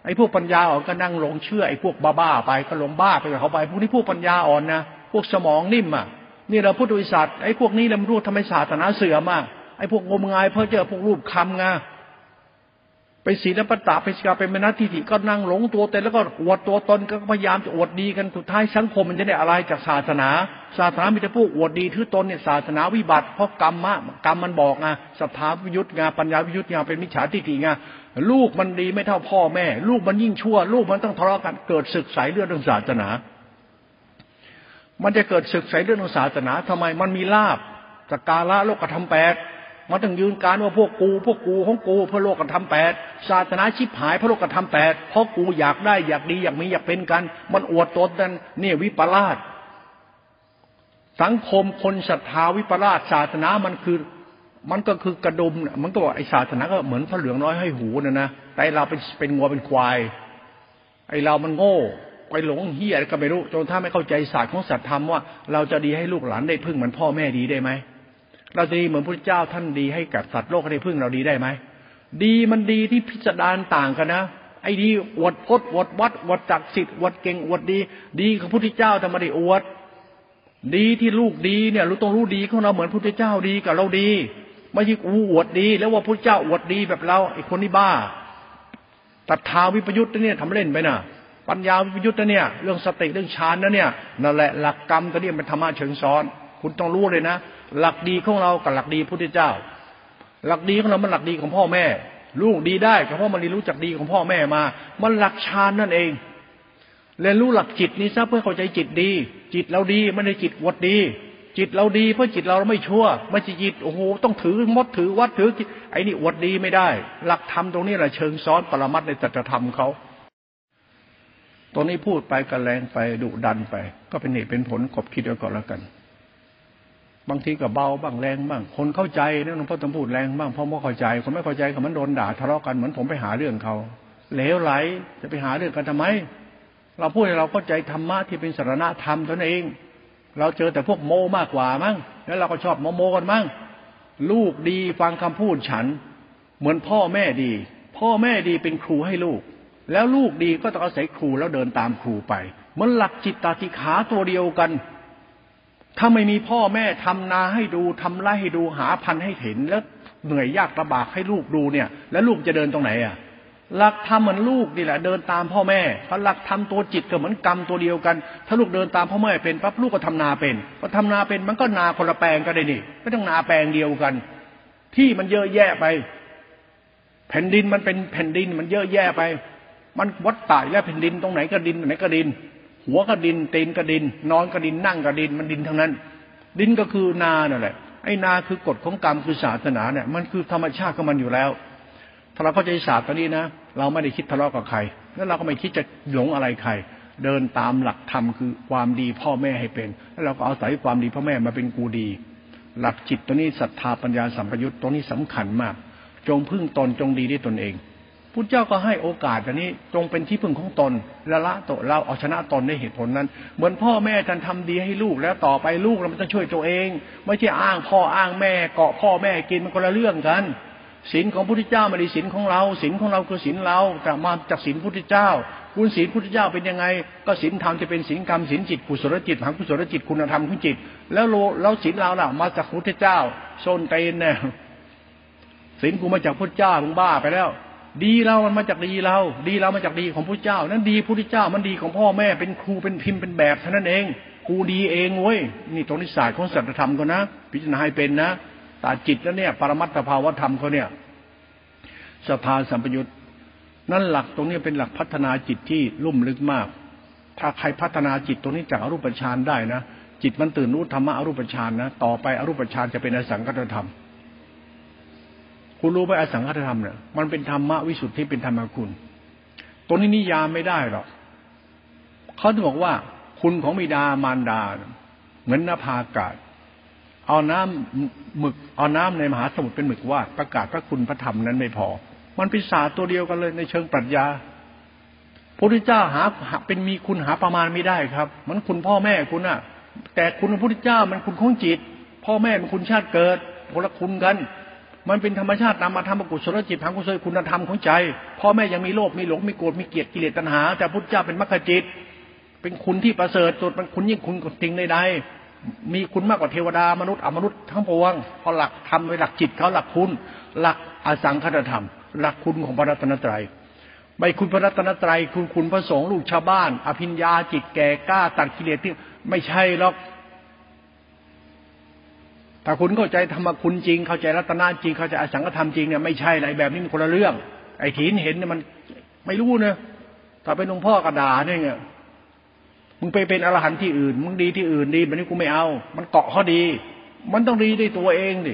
ไอ้พวกปัญญาอ่อนก็นั่งหลงเชื่อไอ้พวกบ้าๆไปก็หลงบ้าไปกับเขาไป พวกนี้พวกปัญญาอ่อนนะพวกสมองนิ่มอะนี่เราพุทธวิสัชไอ้พวกนี้เราไม่รู้ทำไมศาสนาเสื่อมอะไอ้พวกงมงายเพ้อเจ้อพวกรูปคำไง ไปศีลปตะไปสิกาเป็นมนัตทิฏฐิก็นั่งหลงตัวเต็แล้วก็อวดตัวตนก็พยายามจะอวดดีกันสุดท้ายสังคมมันจะได้อะไรจากศาสนา ศาสนามีแต่พวกอวดดีถือตนเนี่ยศาสนาวิบัติเพราะกรรมะกรรมมันบอกไงศรัทธาวิยุทธ์ไงปัญญาวิยุทธ์ไงเป็นมิจฉาทิฏฐิไงลูกมันดีไม่เท่าพ่อแม่ ลูกมันยิ่งชั่ว ลูกมันต้องทะเลาะกันเกิดศึกสายเลือดเรื่องศาสนา มันจะเกิดศึกสายเลือดเรื่องศาสนาทำไมมันมีลาบสกาละโลกธรรมแปด มันต้องยืนการว่าพวกกู พวกกูของกูพื่อโลกธรรมแปดศาสนาชิบหายพระโลกธรรมแปดเพราะกูอยากได้อยากดีอยากมีอยากเป็นกัน มันอวดตนนั้นเนี่ยวิปลาสสังคมคนศรัทธาวิปลาสศาสนามันคือ มันก็คือกระดุมมันก็บอกไอศาสนาก็เหมือนพระเหลืองน้อยให้หูนะนะแต่เราเป็นเป็นงัวเป็นควายไอเรามันโง่ไปหลงเฮียก็ไม่รู้จนถ้าไม่เข้าใจศาสตร์ของสัตธรรมว่า เราจะดีให้ลูกหลานได้พึ่งเหมือนพ่อแม่ดีได้ไหม เราจะดีเหมือนพระเจ้าท่านดีให้กับสัตว์โลกได้พึ่งเราดีได้ไหมดีมันดีที่พิจารณาต่างกันนะ ไอ้ดีอวดพจน์อวดวัดอวดจักสิทธิ์อวดเก่งอวดดี ดีของพระพุทธเจ้าทำไมได้อวด ดีที่ลูกดีเนี่ยรู้ต้องรู้ดีของเราเหมือนพระพุทธเจ้าดีกับเราดีไม่ใช่กูอวดดี แล้วว่าพระเจ้าอวดดีแบบเราไอ้คนนี้บ้าตัดทาวิปยุทธ์เนี่ยทำเล่นไปน่ะปัญญาวิปยุทธ์เนี่ย เรื่องสติเรื่องฌานนะเนี่ยนั่นแหละหลักกรรมตัวนี้เป็นธรรมะเชิงซ้อน คุณต้องรู้เลยนะ หลักดีของเรากับหลักดีพุทธเจ้า หลักดีของเรามันหลักดีของพ่อแม่ ลูกดีได้ก็เพราะมันเรียนรู้จักดีของพ่อแม่มา มันหลักฌานนั่นเองเรียนรู้หลักจิตนี้ซะเพื่อเข้าใจจิตดี จิตเราดีไม่ได้จิตวดดี จิตเราดีเพราะจิตเราไม่ชั่วไม่ใช่จิตโอ้โหต้องถือมดถือวัดถือไอ้นี่วดดีไม่ได้ หลักธรรมตรงนี้แหละเชิงซ้อนปรมัตในจัตธรรมเขาตรงนี้พูดไปกระแรงไปดุดันไป ก็เป็นเหตุเป็นผลกบคิดเอาก่อนแล้วกัน บางทีก็เบาบ้างแรงบ้างคนเข้าใจนะหลวงพ่อต้องพูดแรงบ้างเพราะไม่เข้าใจ คนไม่เข้าใจก็มันโดนด่าทะเลาะกันเหมือนผมไปหาเรื่องเขาเหลวไหลจะไปหาเรื่องกันทำไม เราพูดให้เราเข้าใจธรรมะที่เป็นสารณธรรมตนเอง เราเจอแต่พวกโมมากกว่ามั้งแล้วเราก็ชอบโมโมกันมั้งลูกดีฟังคำพูดฉัน เหมือนพ่อแม่ดี พ่อแม่ดีเป็นครูให้ลูก แล้วลูกดีก็ต้องอาศัยครูแล้วเดินตามครูไปเหมันหลักจิตตาธิขาตัวเดียวกัน ถ้าไม่มีพ่อแม่ทำนาให้ดูทำไร่ให้ดูหาพันให้เห็น แล้วเหนื่อยยากลำบากให้ลูกดูเนี่ย แล้วลูกจะเดินตรงไหนอะหลักธรรมเหมือนลูกนี่แหละเดินตามพ่อแม่เพราะหลักธรรมตัวจิตก็เหมือนกรรมตัวเดียวกัน ถ้าลูกเดินตามพ่อแม่เป็นปั๊บลูกก็ทำนาเป็นพอทำนาเป็นมันก็นาคนละแปลงกันเลยนี่ไม่ต้องนาแปลงเดียวกัน ที่มันเยอะแยะไป แผ่นดินมันเป็นแผ่นดินมันเยอะแยะไป มันวัดตายแล้วแผ่นดินตรงไหนก็ดินไหนก็ดิน หัวก็ดินตีนก็ดิน นอนก็ดินนั่งก็ดินมันดินทั้งนั้น ดินก็คือนาเนั่นแหละไอ้นาคือกฎของกรรมคือศาสนาเนี่ยมันคือธรรมชาติของมันอยู่แล้ว ถ้าเราเข้าใจศาสตร์ตัวนี้นะเราไม่ได้คิดทะเลาะกับใคร แล้วเราก็ไม่คิดจะหลงอะไรใคร เดินตามหลักธรรมคือความดีพ่อแม่ให้เป็น แล้วเราก็เอาศัยความดีพ่อแม่มาเป็นกูดี หลักจิตตัวนี้ศรัทธาปัญญาสัมปยุตตัวนี้สำคัญมาก จงพึ่งตนจงดีด้วยตนเอง พุทธเจ้าก็ให้โอกาสอันนี้จงเป็นที่พึ่งของตนละละโตเราเอาชนะตนในเหตุผลนั้น เหมือนพ่อแม่ท่านทำดีให้ลูกแล้วต่อไปลูกเราต้องช่วยตัวเอง ไม่ใช่อ้างพ่ออ้างแม่เกาะพ่อแม่กินมันคนละเรื่องกันศีลของพระพุทธเจ้าไม่ได้ศีลของเราศีลของเราคือศีลเราแต่มาจากศีลพุทธเจ้า คุณศีลพุทธเจ้าเป็นยังไง ก็ศีลธรรมจะเป็นศีลกรรมศีลจิตกุศลจิตหังกุศลจิตคุณธรรมของจิต แล้วโลแล้วศีลเราล่ะมาจากพุทธเจ้าโซนเตนเนี่ยศีลกูมาจากพุทธเจ้ามึงบ้าไปแล้ว ดีเรามันมาจากดีเรา ดีเรามาจากดีของพระเจ้า นั้นดีพระเจ้ามันดีของพ่อแม่เป็นครูเป็นพิมพ์เป็นแบบเท่านั้นเองกูดีเองเว้ยนี่ตรงนิสัยของสัจธรรมก็นะ พิจารณาให้เป็นนะตาจิตแล้วเนี่ย ปรมัตถภาวธรรมเขาเนี่ยสภาสัมปยุตนั่นหลักตรงนี้เป็นหลักพัฒนาจิตที่ลุ่มลึกมาก ถ้าใครพัฒนาจิตตรงนี้จากอรูปฌานได้นะจิตมันตื่นรู้ธรรมะอรูปฌานนะต่อไปอรูปฌานจะเป็นอสังกัตธรรม คุณรู้ไหมอสังกัตธรรมเนี่ยมันเป็นธรรมะวิสุทธิเป็นธรรมคุณตรงนี้นิยามไม่ได้หรอกเขาถึงบอกว่า คุณของบิดามารดา เหมือนนภาอากาศ เอาน้ำหมึกเอาน้ำในมหาสมุทรเป็นหมึกว่าประกาศพระคุณพระธรรมนั้นไม่พอ มันเป็นศาสตร์ตัวเดียวกันเลยในเชิงปรัชญาพระพุทธเจ้าหาเป็นมีคุณหาประมาณไม่ได้ครับ มันคุณพ่อแม่คุณอะแต่คุณพระพุทธเจ้ามันคุณของจิต พ่อแม่มันคุณชาติเกิดคนละคุณกัน มันเป็นธรรมชาตินำมาทำมกุศลจิตทางกุศลคุณธรรมของใจพ่อแม่ยังมีโลภมีหลงมีโกรธมีเกียดกิเลสตัณหา แต่พุทธเจ้าเป็นมรรคจิต เป็นคุณที่ประเสริฐสุดมันคุณยิ่งคุณกว่าสิ่งใดๆมีคุณมากกว่าเทวดามนุษย์อมนุษย์ทั้งปวงเพราะหลักธรรมในหลักจิตเขาหลักคุณหลักอสังคตธรรม หลักคุณของพระรัตนตรัยไม่คุณพระรัตนตรัยคุณคุณพระสงฆ์ลูกชาวบ้าน อภิญญาจิตแก่กล้าตัดกิเลสที่ไม่ใช่หรอก ถ้าคุณเข้าใจธรรมคุณจริง เข้าใจรัตนาจริง เข้าใจอสังขธรรมจริงเนี่ยไม่ใช่อะไรแบบนี้มันคนละเรื่อง ไอ้ถีนเห็นเนี่ยมันไม่รู้เนะถ้าเป็นหลวงพ่อกระดาเนี่ย มึงไปเป็นอรหันต์ที่อื่น มึงดีที่อื่นดีแบบนี้กูไม่เอา มันเกาะเขาดี มันต้องดีด้วยตัวเองดิ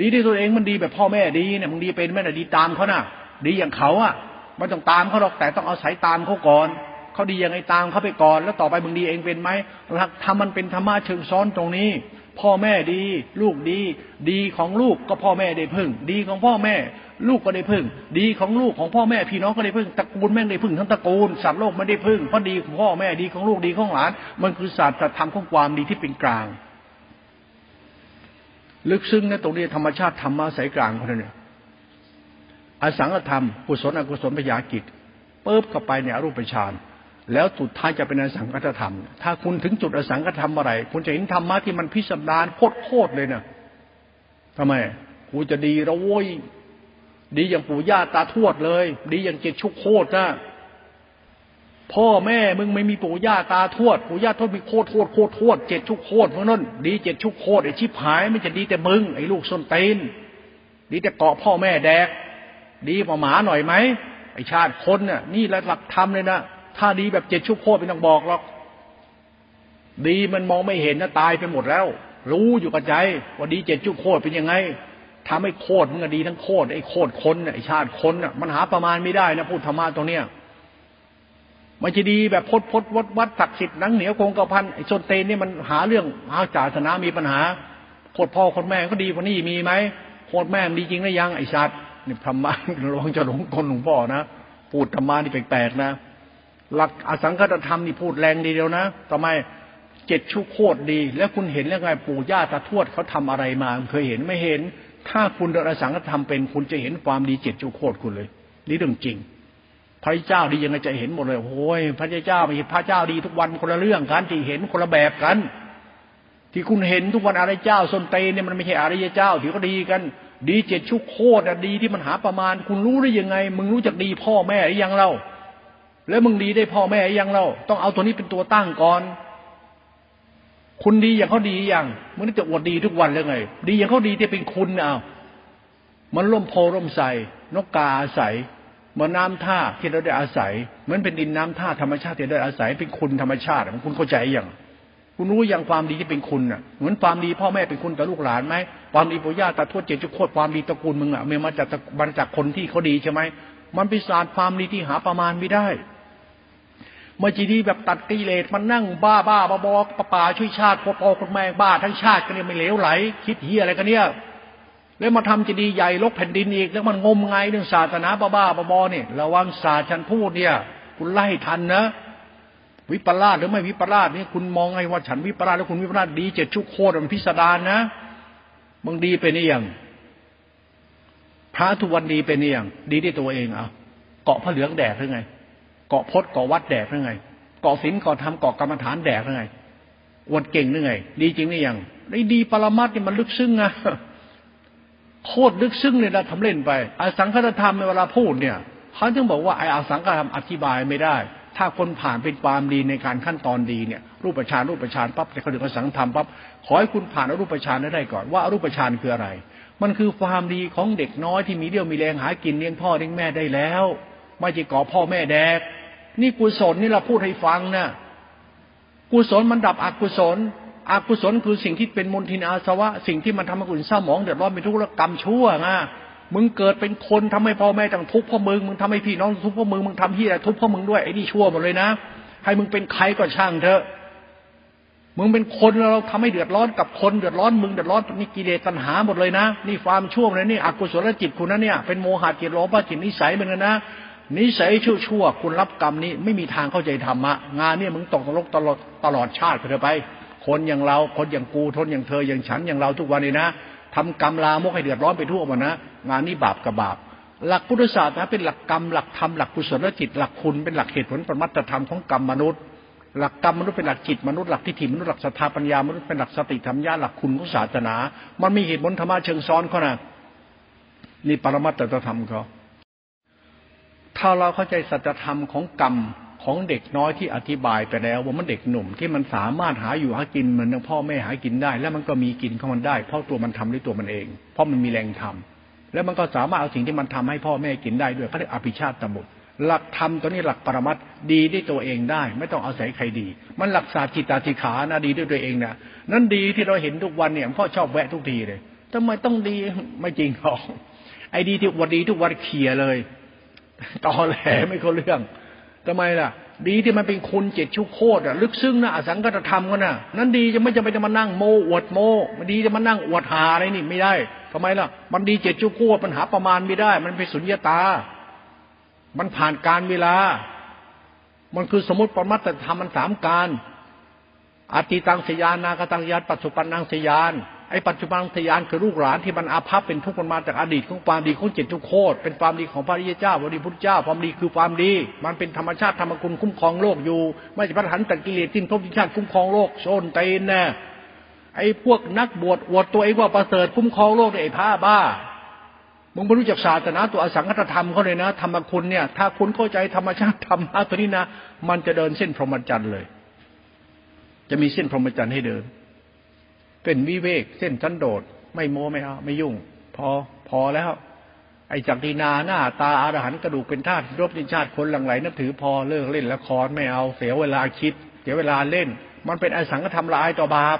ดีด้วยตัวเองมันดีแบบพ่อแม่ดีเนี่ยมึงดีเป็นแม่น่ะดีตามเขาน่ะ ดีอย่างเขาอะ มันต้องตามเขาหรอกแต่ต้องเอาสายตามเขาก่อนเขาดียังไงตามเขาไปก่อน แล้วต่อไปมึงดีเองเป็นไหมหลักธรรมมันเป็นธรรมะเชิงซ้อนตรงนี้ พ่อแม่ดี ลูกดี ดีของลูกก็พ่อแม่ได้พึ่ง ดีของพ่อแม่ ลูกก็ได้พึ่ง ดีของลูกของพ่อแม่พี่น้องก็ได้พึ่งตระกูลแม่งได้พึ่งทั้งตระกูลสัตว์โลกไม่ได้พึ่งเพราะดีของพ่อแม่ดีของลูกดีของหลาน มันคือศาสตร์ธรรมของความดีที่เป็นกลาง ลึกซึ้งนะตรงนี้ธรรมชาติธรรมะสายกลางเขาเนี่ยอสังธรรมกุศลอกุศลปยากิจเปิบเข้าไปในอรูปฌาน แล้วสุดท้ายจะเป็นอสังกัตธรรม ถ้าคุณถึงจุดอสังกัตธรรมอะไรคุณจะเห็นธรรมะที่มันพิสดารโคตรเลยนะทำไมกูจะดีระโว้ยดีอย่างปู่ย่าตาทวดเลย ดีอย่างเจ็ดชุกโคตรนะพ่อแม่มึงไม่มีปู่ย่าตาทวดปู่ย่าทวดมีโคตรโคตรโคตรโคตรเจ็ดชุกโคตรเพราะนั่นดีเจ็ดชุกโคตรไอชิบหายไม่จะดีแต่มึงไอ้ลูกส้นเตนดีแต่เกาะพ่อแม่แดก ดีกว่าหมาหน่อยไหมไอชาติคนเนี่ยนี่แหละหลักธรรมเลยนะ ถ้าดีแบบเจ็ดชุกโคตรไม่ต้องบอกหรอก ดีมันมองไม่เห็นนะตายไปหมดแล้ว รู้อยู่กับใจว่าดีเจ็ดชุกโคตรเป็นยังไงทำให้โคตรมันก็ดีทั้งโคตรไอ้โคตรคนไอ้ชาติคนน่ะมันหาประมาณไม่ได้นะพูดธรรมะตรงเนี้ยมันจะดีแบบพดพดวัดวัดศักดิ์สิทธิ์นังเหนียวคงกระพันไอ้ชนเตนนี่มันหาเรื่องหาศาสนามีปัญหาโคตรพ่อโคตรแม่ก็ดีกว่านี้มีไหมโคตรแม่ดีจริงหรือยังไอ้ชาตินี่ธรรมะลองจะหลงคนหลวงพ่อนะพูดธรรมะนี่แปลกๆนะ หลักอสังคตธรรมนี่พูดแรงดีเดียวนะทำไมเจ็ดชุกโคตรดี แล้วคุณเห็นแล้วไงปู่ย่าตาทวดเขาทำอะไรมาเคยเห็นไม่เห็น ถ้าคุณเดินอสังขธรรมเป็นคุณจะเห็นความดีเจ็ดจุโคตรคุณเลยนี่เรื่องจริง พระเจ้าดียังไงจะเห็นหมดเลยโอ้ยพระเจ้าไม่ใช่พระเจ้าดีทุกวันคนละเรื่องกันที่เห็นคนละแบบกัน ที่คุณเห็นทุกวันอะไรเจ้าสนเตเนี่ยมันไม่ใช่อริยเจ้าที่ก็ดีกัน ดีเจ็ดชุกโคตรดีที่มันหาประมาณ คุณรู้ได้ยังไง มึงรู้จักดีพ่อแม่หรือยังเล่า แล้วมึงดีได้พ่อแม่ยังเล่า ต้องเอาตัวนี้เป็นตัวตั้งก่อน คุณดีอย่างเขาดีอย่างมึงนี่จะอวดดีทุกวันเลยไง ดีอย่างเขาดีที่เป็นคุณเอามันร่มโพร่มใสนกกาอาศัยมือนน้าท่าที่เราได้อาศัยเหมือนเป็นดินน้ำท่าธรรมชาติที่ได้อาศัยเป็นคุณธรรมชาติคุณเข้าใจอย่างคุณรู้อย่างความดีที่เป็นคุณอะ เหมือนความดีพ่อแม่เป็นคุณต่อลูกหลานไหมความดีปู่ย่าตาทวดเจจุโคตรความดีตระกูลมึงอะมันมาจากมาจากคนที่เขาดีใช่ไหมมันเป็นศาสตร์ความดีที่หาประมาณไม่ได้ มาจีดีแบบตัดกิเลสมันนั่งบ้าบ้าบาบอปป่าช่วยชาติพอพอคนแม่บ้าทั้งชาติกันเนี่ยไม่เหลวไหล คิดเฮียอะไรกันเนี่ย แล้วมาทำจีดีใหญ่ลกแผ่นดินอีก แล้วมันงมไงเรื่องศาสนาบ้าบ้าบอเนี่ยระวังศาสตร์ฉันพูดเนี่ย คุณไล่ทันนะวิปลาสหรือไม่วิปลาสนี่คุณมองไงว่าฉันวิปลาสแล้วคุณวิปลาสดีเจ็ดชุกโคตรมันพิสดารนะบางดีเป็นอย่างพระทุกวันดีเป็นอย่างดีที่ตัวเองเอาเกาะพระเหลืองแดดหรือไง เกาะพดเกาะวัดแดกหรือไงเกาะศีลเกาะธรรมเกาะกรรมฐานแดกหรือไงอวดเก่งหรือไง ดีจริงหรือยังไอ้ดีปรมัตนี่มันลึกซึ้งอะโคตรลึกซึ้งเลยนะทำเล่นไปอสังคตธรรมในเวลาพูดเนี่ยเขาถึงบอกว่าไอ้อสังคตธรรมอธิบายไม่ได้ ถ้าคนผ่านเป็นความดีในการขั้นตอนดีเนี่ย รูปฌานรูปฌานปั๊บจะเขาถึงอสังธรรมปั๊บขอให้คุณผ่านรูปฌานได้ก่อนว่ารูปฌานคืออะไร มันคือความดีของเด็กน้อยที่มีเรี่ยวมีแรงหากินเลี้ยงพ่อเลี้ยงแม่ได้แล้ว ไม่จะก่อพ่อแม่แดก นี่กุศลนี่เราพูดให้ฟังนะกุศลมันดับอกุศลอกุศลคือสิ่งที่เป็นมลทินอาสวะ สิ่งที่มันทำให้คุณเศร้าหมองเดือดร้อนเป็นทุกข์และกรรมชั่วนะมึงเกิดเป็นคนทำให้พ่อแม่ต้องทุกข์เพราะมึงมึงทำให้พี่น้องทุกข์เพราะมึงมึงทำที่อะไรทุกข์เพราะมึงด้วยไอ้นี่ชั่วหมดเลยนะ ให้มึงเป็นใครก็ช่างเถอะมึงเป็นคนเราทำให้เดือดร้อนกับคนเดือดร้อนมึงเดือดร้อนนี่กิเลสตัณหาหมดเลยนะ นี่ความชั่วเลยนี่อกุศลจิตคุณนะเนี่ยเป็นโมหะจิตโลภะจิตนิสัยเหมือนกันนะ นิสัยชั่วชั่วคุณรับกรรมนี้ไม่มีทางเข้าใจธรรมะงานเนี่ยมึงตกนรกตลอดตลอดชาติเถอะไป คนอย่างเราคนอย่างกูทนอย่างเธออย่างฉันอย่างเราทุกวันนี้นะทำกรรมลามกให้เดือดร้อนไปทั่วหมดนะ งานนี้บาปกับบาป หลักพุทธศาสนาเป็นหลักกรรมหลักธรรมหลักกุศลจิตหลักคุณเป็นหลักเหตุผลประมัตธรรมของกรรมมนุษย์หลักกรรมมนุษย์เป็นหลักจิตมนุษย์หลักทิฏฐิมนุษย์หลักศรัทธาปัญญามนุษย์เป็นหลักสติธรรมญาหลักคุณของศาสนา มันมีเหตุผลธรรมะเชิงซ้อนเขานะนี่ปรมัตธรรมเขา ถ้าเราเข้าใจสัจธรรมของกรรมของเด็กน้อยที่อธิบายไปแล้วว่ามันเด็กหนุ่มที่มันสามารถหาอยู่หากินเหมือนพ่อแม่หากินได้ แล้วมันก็มีกินของมันได้ เพราะตัวมันทำด้วยตัวมันเอง เพราะมันมีแรงทำแล้วมันก็สามารถเอาสิ่งที่มันทำให้พ่อแม่กินได้ด้วยเขาเรียกอภิชาติตบุตรหลักธรรมตัวนี้หลักปรมัตดีด้วยตัวเองได้ ไม่ต้องอาศัยใครดี มันหลักศาสตร์จิตตาธิขานะดีด้วยตัวเองนะนั่นดีที่เราเห็นทุกวันเนี่ยพ่อชอบแวะทุกทีเลยทำไมต้องดีไม่จริงหรอกไอ้ดีที่วันดีทุกวันเขี่ยเลย ตอแหลไม่เขาเรื่องทำไมล่ะ ดีที่มันเป็นคุณเจ็ดชุกโคตรอะ ลึกซึ้งนะอสังกัตธรรมกันน่ะนั้นดีจะไม่จะไปจะมานั่งโมอวดโมมันดีจะมานั่งอวดหาอะไรนี่ไม่ได้ทำไมล่ะ มันดีเจ็ดชุกโคตรมันหาประมาณไม่ได้ มันเป็นสุญญตา มันผ่านการเวลา มันคือสมมติปรมัตธรรมมันสามการอติตังสยานนากตังยานปัจจุบันนังสยาน ไอ้ปัจจุบันทยานคือลูกหลานที่มันอาภัพเป็นทุกข์มันมาจากอดีตของความดีของเจ็ดทุกโคตรเป็นความดีของพระริยเจ้าพระริพุทธเจ้าความดีคือความดี มันเป็นธรรมชาติธรรมคุณคุ้มครองโลกอยู่ ไม่ใช่พระหันตกิเลสทิ้งทบทิ้งชาติคุ้มครองโลกโซนเตนแน่ไอ้พวกนักบวชอวดตัวเองว่าประเสริฐคุ้มครองโลกไอ้ผ้าบ้ามึงไม่รู้จักศาสนาตัวอสังคตธรรมเขาเลยนะ ธรรมคุณเนี่ย ถ้าคุณเข้าใจธรรมชาติธรรมะตัวนี้นะมันจะเดินเส้นพรหมจรรย์เลย จะมีเส้นพรหมจรรย์ให้เดิน เป็นวิเวก เส้นสันโดษไม่โม้ไม่เอาไม่ยุ่ง พอพอแล้ว ไอ้จักรีนาหน้า ตาอารหันกระดูกเป็นธาตุรบดินชาติคนหลังไหลนับถือพอเลิกเล่นละครไม่เอาเสียเวลาคิด เสียเวลาเล่น มันเป็นอสังกธรรมลายต่อบาป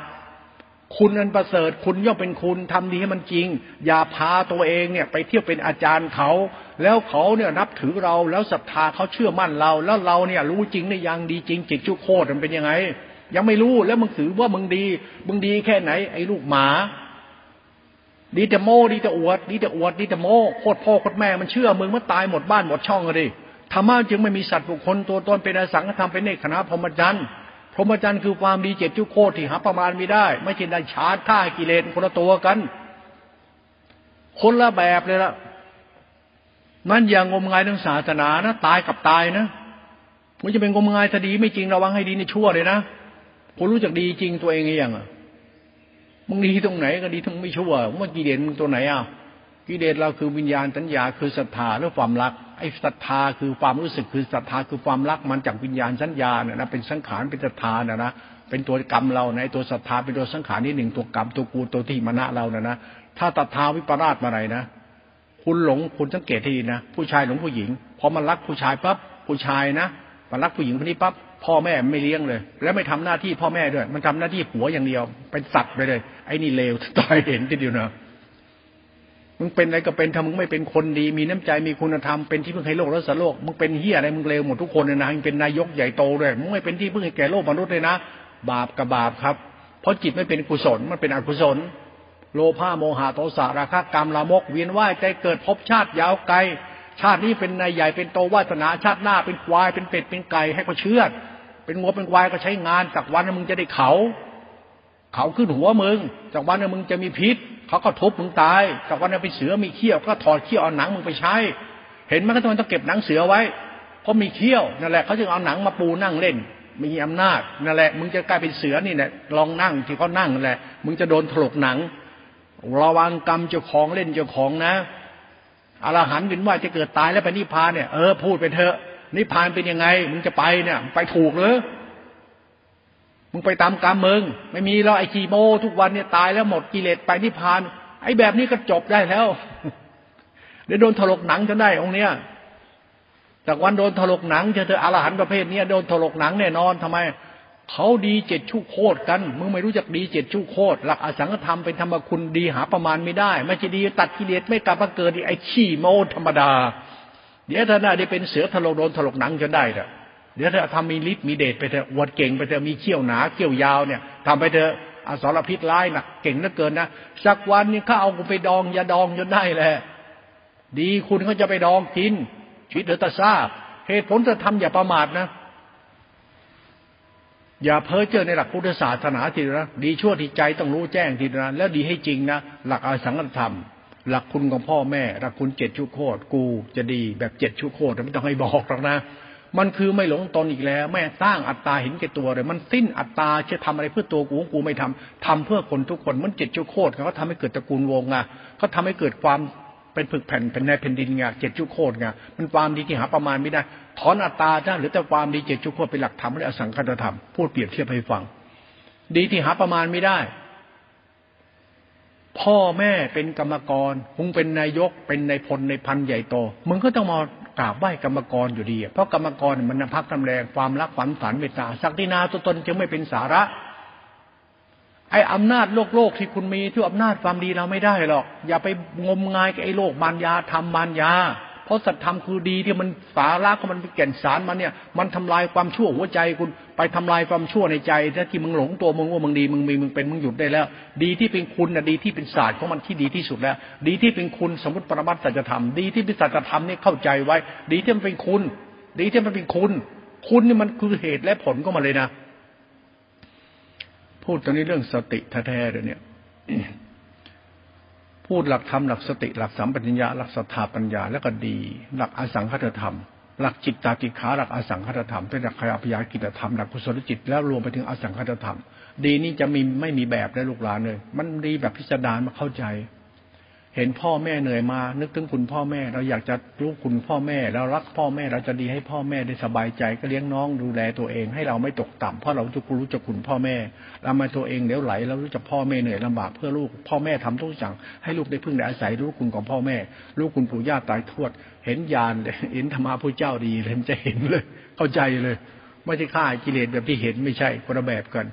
คุณนันประเสริฐคุณย่อมเป็นคุณทำดีให้มันจริง อย่าพาตัวเองเนี่ย ไปเที่ยวเป็นอาจารย์เขา แล้วเขาเนี่ยนับถือเราแล้วศรัทธาเขาเชื่อมั่นเรา แล้วเราเนี่ยรู้จริงในยังดีจริงจิตชุโคตรมันเป็นยังไง ยังไม่รู้แล้วมึงถือว่ามึงดี มึงดีแค่ไหน ไอ้ลูกหมา ดีแต่โมดีแต่อวด ดีแต่อวด ดีแต่โมโคตรพ่อโคตรแม่มันเชื่อมึงมันตายหมดบ้านหมดช่องเลยธรรมะจึงไม่มีสัตว์บุคคลตัวตนเป็นอสังขธรรมเป็นเนคขณะพรหมจรรย์พรหมจรรย์คือความดีเจ็ดจุโคตรที่หาประมาณไม่ได้ ไม่ใช่ได้ชาร์จฆ่ากิเลสคนละตัวกัน คนละแบบเลยละนั่นอย่างงมงายทางศาสนานะ ตายกับตายนะมันจะเป็นงมงายถ้าดีไม่จริงระวังให้ดีในชั่วเลยนะ คุณรู้จักดีจริงตัวเองหรือยังอะมึงดีตรงไหนก็ดีทั้งไม่ชั่วมึงกิเลสมึงตัวไหนอะกิเลสเราคือวิญญาณสัญญาคือศรัทธาหรือความรักไอ้ศรัทธาคือความรู้สึกคือศรัทธาคือความรักมันจากวิญญาณสัญญาเนี่ยนะเป็นสังขารเป็นศรัทธานะนะเป็นตัวกรรมเราในตัวศรัทธาเป็นตัวสังขารนี่หนึ่งตัวกรรมตัวกูตัวที่มณะเราเนะนะถ้าตัทธาวิปราชมาไรนะคุณหลงคุณสังเกตทีนะผู้ชายหลงผู้หญิงพอมันรักผู้ชายปั๊บผู้ชายนะมันรักผู้หญิงคนนี้ปั๊บ พ่อแม่ไม่เลี้ยงเลย แล้วไม่ทำหน้าที่พ่อแม่ด้วย มันทำหน้าที่ผัวอย่างเดียว เป็นสัตว์ไปเลย ไอ้นี่เลวตายเห็นทีเดียวนะมึงเป็นอะไรก็เป็นถ้ามึงไม่เป็นคนดี มีน้ำใจมีคุณธรรมเป็นที่พึ่งให้โลกและสโลกมึงเป็นเฮียอะไรมึงเลวหมดทุกคนเลยนะมึงเป็นนายกใหญ่โตเลยมึงไม่เป็นที่พึ่งให้แก่โลกมนุษย์เลยนะบาปกับบาปครับ เพราะจิตไม่เป็นกุศลมันเป็นอกุศล โลภะโมหะโทสะราคะกรรมละมก เวียนว่ายใจเกิดพบชาติยาวไกล ชาตินี้เป็นนายใหญ่เป็นโตวาสนาชาติหน้าเป็นควายเป็นเป็ดเป็นไก่ให้ก็เชื่อเป็นงัวเป็นควายก็ใช้งานจากวันนึงมึงจะได้เขา เขาขึ้นหัวมึงจากวันนึงมึงจะมีพิษ เขาก็ทุบมึงตายจากวันนึงเป็นเสือมีเขี้ยวก็ถอดเขี้ยวเอาหนังมึงไปใช้ เห็นไหมก็ต้องเก็บหนังเสือไว้เพราะมีเขี้ยวนั่นแหละเขาจึงเอาหนังมาปูนั่งเล่นมีอำนาจนั่นแหละมึงจะกลายเป็นเสือนี่แหละลองนั่งที่เขานั่งนั่นแหละมึงจะโดนถลกหนังระวังกรรมเจ้าของเล่นเจ้าของนะ อรหันต์เป็นว่าจะเกิดตายแล้วไปนิพพานเนี่ยเออพูดไปเถอะนิพพานเป็นยังไง มึงจะไปเนี่ยไปถูกหรือมึงไปตามกรรมมึง ไม่มีแล้วไอ้ขีโม ทุกวันเนี่ยตายแล้วหมดกิเลสไปนิพพาน ไอ้แบบนี้ก็จบได้แล้ว เดี๋ยวโดนถลกหนังจนได้องเนี้ยจากวันโดนถลกหนังเจอเธออรหันต์ประเภทนี้โดนถลกหนังแน่นอนทำไม เขาดีเจ็ดชุกโคตรกันมึงไม่รู้จักดีเจ็ดชุกโคตรหลักอสังขธรรมเป็นธรรมคุณดีหาประมาณไม่ได้ไม่จะดีตัดกิเลสไม่กลับมาเกิดไอ้ขี้โมธรรมดา เดี๋ยวถ้าหน้าได้เป็นเสือถลกโดนถลกหนังจนได้เถอะเดี๋ยวถ้าทำมีฤทธิ์มีเดชไปเถอะอวดเก่งไปเถอะมีเขี้ยวหนาเขี้ยวยาวเนี่ยทำไปเถอะอสรพิษร้ายนะเก่งเหลือเกินนะสักวันนี้เขาเอากูไปดองยาดองจนได้แหละดีคุณเขาจะไปดองกินชีวิตเดือดตาซาเหตุผลจะทำอย่าประมาทนะ อย่าเพ้อเจ้อในหลักพุทธศาสนาทีนะดีชั่วที่ใจต้องรู้แจ้งทีนะแล้วดีให้จริงนะหลักอสังขธรรม หลักคุณของพ่อแม่ หลักคุณเจ็ดชุกโคตรกูจะดีแบบเจ็ดชุกโคตรไม่ต้องให้บอกหรอกนะ มันคือไม่หลงตนอีกแล้ว แม่สร้างอัตตาเห็นแก่ตัวเลย มันสิ้นอัตตาจะทำอะไรเพื่อตัวกูกูไม่ทำทำเพื่อคนทุกคนมันเจ็ดชุกโคตรเขาทำให้เกิดตระกูลวงอะเขาทาให้เกิดความ เป็นผึกแผ่นเป็นในแผ่นดินไงเจ็ดชุกโคตรไงมันความดีที่หาประมาณไม่ได้ ถอนอัตตาได้หรือแต่ความดีเจ็ดชุกโคตรเป็นหลักธรรมและอสังคตธรรมพูดเปรียบเทียบให้ฟัง ดีที่หาประมาณไม่ได้ พ่อแม่เป็นกรรมกรมึงเป็นนายกเป็นนายพลในพันใหญ่โตมึงก็ต้องมากราบไหว้กรรมกรอยู่ดี เพราะกรรมกรมันนพักทำแรงความรักฝันฝันเมตตาศักดินาตัวตนจึงไม่เป็นสาระ ไอ้อำนาจโลกโลกที่คุณมีที่อำนาจความดีเราไม่ได้หรอก อย่าไปงมงายกับไอ้โลกมารยาทำมารยา เพราะสัตธรรมคือดีที่มันสาระของมันเป็นแก่นสารมันเนี่ย มันทำลายความชั่วหัวใจคุณไปทำลายความชั่วในใจถ้าที่มึงหลงตัวมึงว่ามึงดีมึงมีมึงเป็นมึงหยุดได้แล้ว ดีที่เป็นคุณนะดีที่เป็นศาสตร์ของมันที่ดีที่สุดแล้ว ดีที่เป็นคุณสมมติปรมัตสัจธรรมดีที่เป็นสัจธรรมนี่เข้าใจไว้ ดีที่มันเป็นคุณ ดีที่มันเป็นคุณ คุณนี่มันคือเหตุและผลก็มาเลยนะ พูดตอนนี้เรื่องสติแท้ๆเลยเนี่ย พูดหลักธรรมหลักสติหลักสัมปัญญาหลักศรัทธาปัญญาแล้วก็ดี หลักอสังคตธรรม หลักจิตตาติขาหลักอสังคตธรรมเป็นหลักขยาพยากิจธรรมหลักกุศลจิตแล้วรวมไปถึงอสังคตธรรม ดีนี่จะมีไม่มีแบบได้ลูกหลานเลย มันดีแบบพิสดารมาเข้าใจ เห็นพ่อแม่เหนื่อยมา นึกถึงคุณพ่อแม่ เราอยากจะรู้คุณพ่อแม่เรารักพ่อแม่เราจะดีให้พ่อแม่ได้สบายใจ ก็เลี้ยงน้องดูแลตัวเองให้เราไม่ตกต่ำเพราะเราจะรู้จักคุณพ่อแม่เรามาตัวเองเดี๋ยวไหลเรารู้จักพ่อแม่เหนื่อยลำบากเพื่อลูกพ่อแม่ทำทุกอย่างให้ลูกได้พึ่งได้อาศัยรู้คุณของพ่อแม่ รู้คุณปู่ย่าตายทวด เห็นญาณเห็นธรรมะพระเจ้าดีเลยจะเห็นเลย เข้าใจเลย ไม่ใช่ฆ่ากิเลสแบบที่เห็นไม่ใช่คนละแบบกัน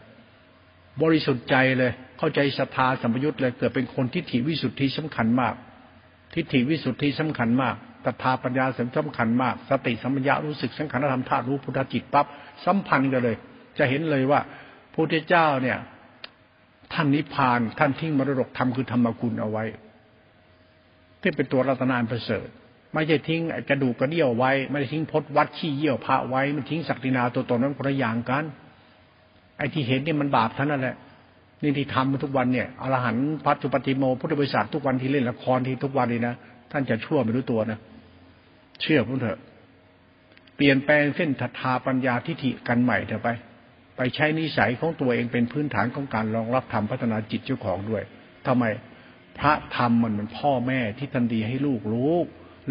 บริสุทธิ์ใจเลย เข้าใจศรัทธาสัมปยุตเลยเกิดเป็นคนที่ถีวิสุทธิสำคัญมาก ทิฏฐิวิสุทธิสำคัญมากตถาปัญญาสำคัญมาก สติสัมปญญารู้สึกสังขารธรรมธาตุรู้พุทธจิตปั๊บสัมพันธ์กันเลย จะเห็นเลยว่าพระพุทธเจ้าเนี่ย ท่านนิพพาน ท่านทิ้งมรดกธรรมคือธรรมกุลเอาไว้ที่เป็นตัวรัตนานประเสริฐไม่ใช่ทิ้งกระดูกกระเดี่ยวไว้ ไม่ได้ทิ้งพดวัดขี้เยี่ยวพระไว้ มันทิ้งศักดินาตัวตนนั้นคนละอย่างกัน ไอ้ที่เห็นเนี่ยมันบาปท่านนั่นแหละ นี่ที่ทำทุกวันเนี่ยอรหันต์พัตุปฏิโมพุทธบริษัททุกวันที่เล่นละครที่ทุกวันนี้นะท่านจะชั่วไม่รู้ตัวนะเชื่อผมเถอะ เปลี่ยนแปลงเส้นทัทาปัญญาทิฏฐิกันใหม่เถอะไป ไปใช้นิสัยของตัวเองเป็นพื้นฐานของการรองรับธรรมพัฒนาจิตเจ้าของด้วยทำไมพระธรรมมันเหมือนพ่อแม่ที่ทันดีให้ลูกรู้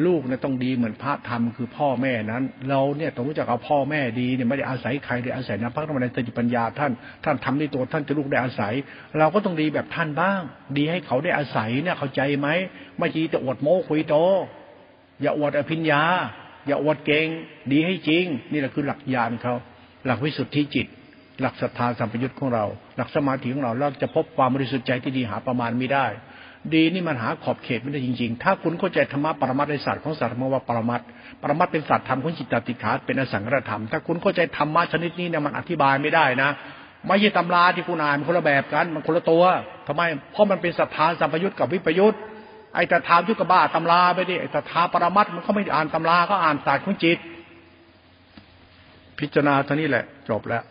ลูกเนี่ยต้องดีเหมือนพระธรรมคือพ่อแม่นั้น เราเนี่ยต้องรู้จักเอาพ่อแม่ดีเนี่ยไม่ได้อาศัยใครเลยอาศัยนะพระธรรมในสติปัญญาท่าน ท่านทำในตัวท่านจะลูกได้อาศัย เราก็ต้องดีแบบท่านบ้าง ดีให้เขาได้อาศัยเนี่ยเข้าใจไหมไม่จีจะอวดโม้คุยโต อย่าอวดอภิญญา อย่าอวดเก่งดีให้จริง นี่แหละคือหลักญาณเขาหลักวิสุทธิจิต หลักศรัทธาสัมปยุตของเรา หลักสมาธิของเราเราจะพบความบริสุทธิ์ใจที่ดีหาประมาณไม่ได้ ดีนี่มันหาขอบเขตไม่ได้จริง ๆ ถ้าคุณเข้าใจธรรมะปรมัตในศาสตร์ของศาสตร์ธรรมว่าปรมัตปรมัตเป็นศาสตร์ธรรมของจิตตติขาเป็นอสังขารธรรม ถ้าคุณเข้าใจธรรมะชนิดนี้เนี่ยมันอธิบายไม่ได้นะไม่ใช่ตำราที่คุณอ่านมันคนละแบบกันมันคนละตัวทำไม เพราะมันเป็นศรัทธาสัมปยุตกับวิปยุตไอ้ตถายุกบ้าตำราไปดิไอ้ตถาปรมัตมันเขาไม่อ่านตำราก็อ่านศาสตร์ของจิต พิจารณาเท่านี้แหละ จบแล้ว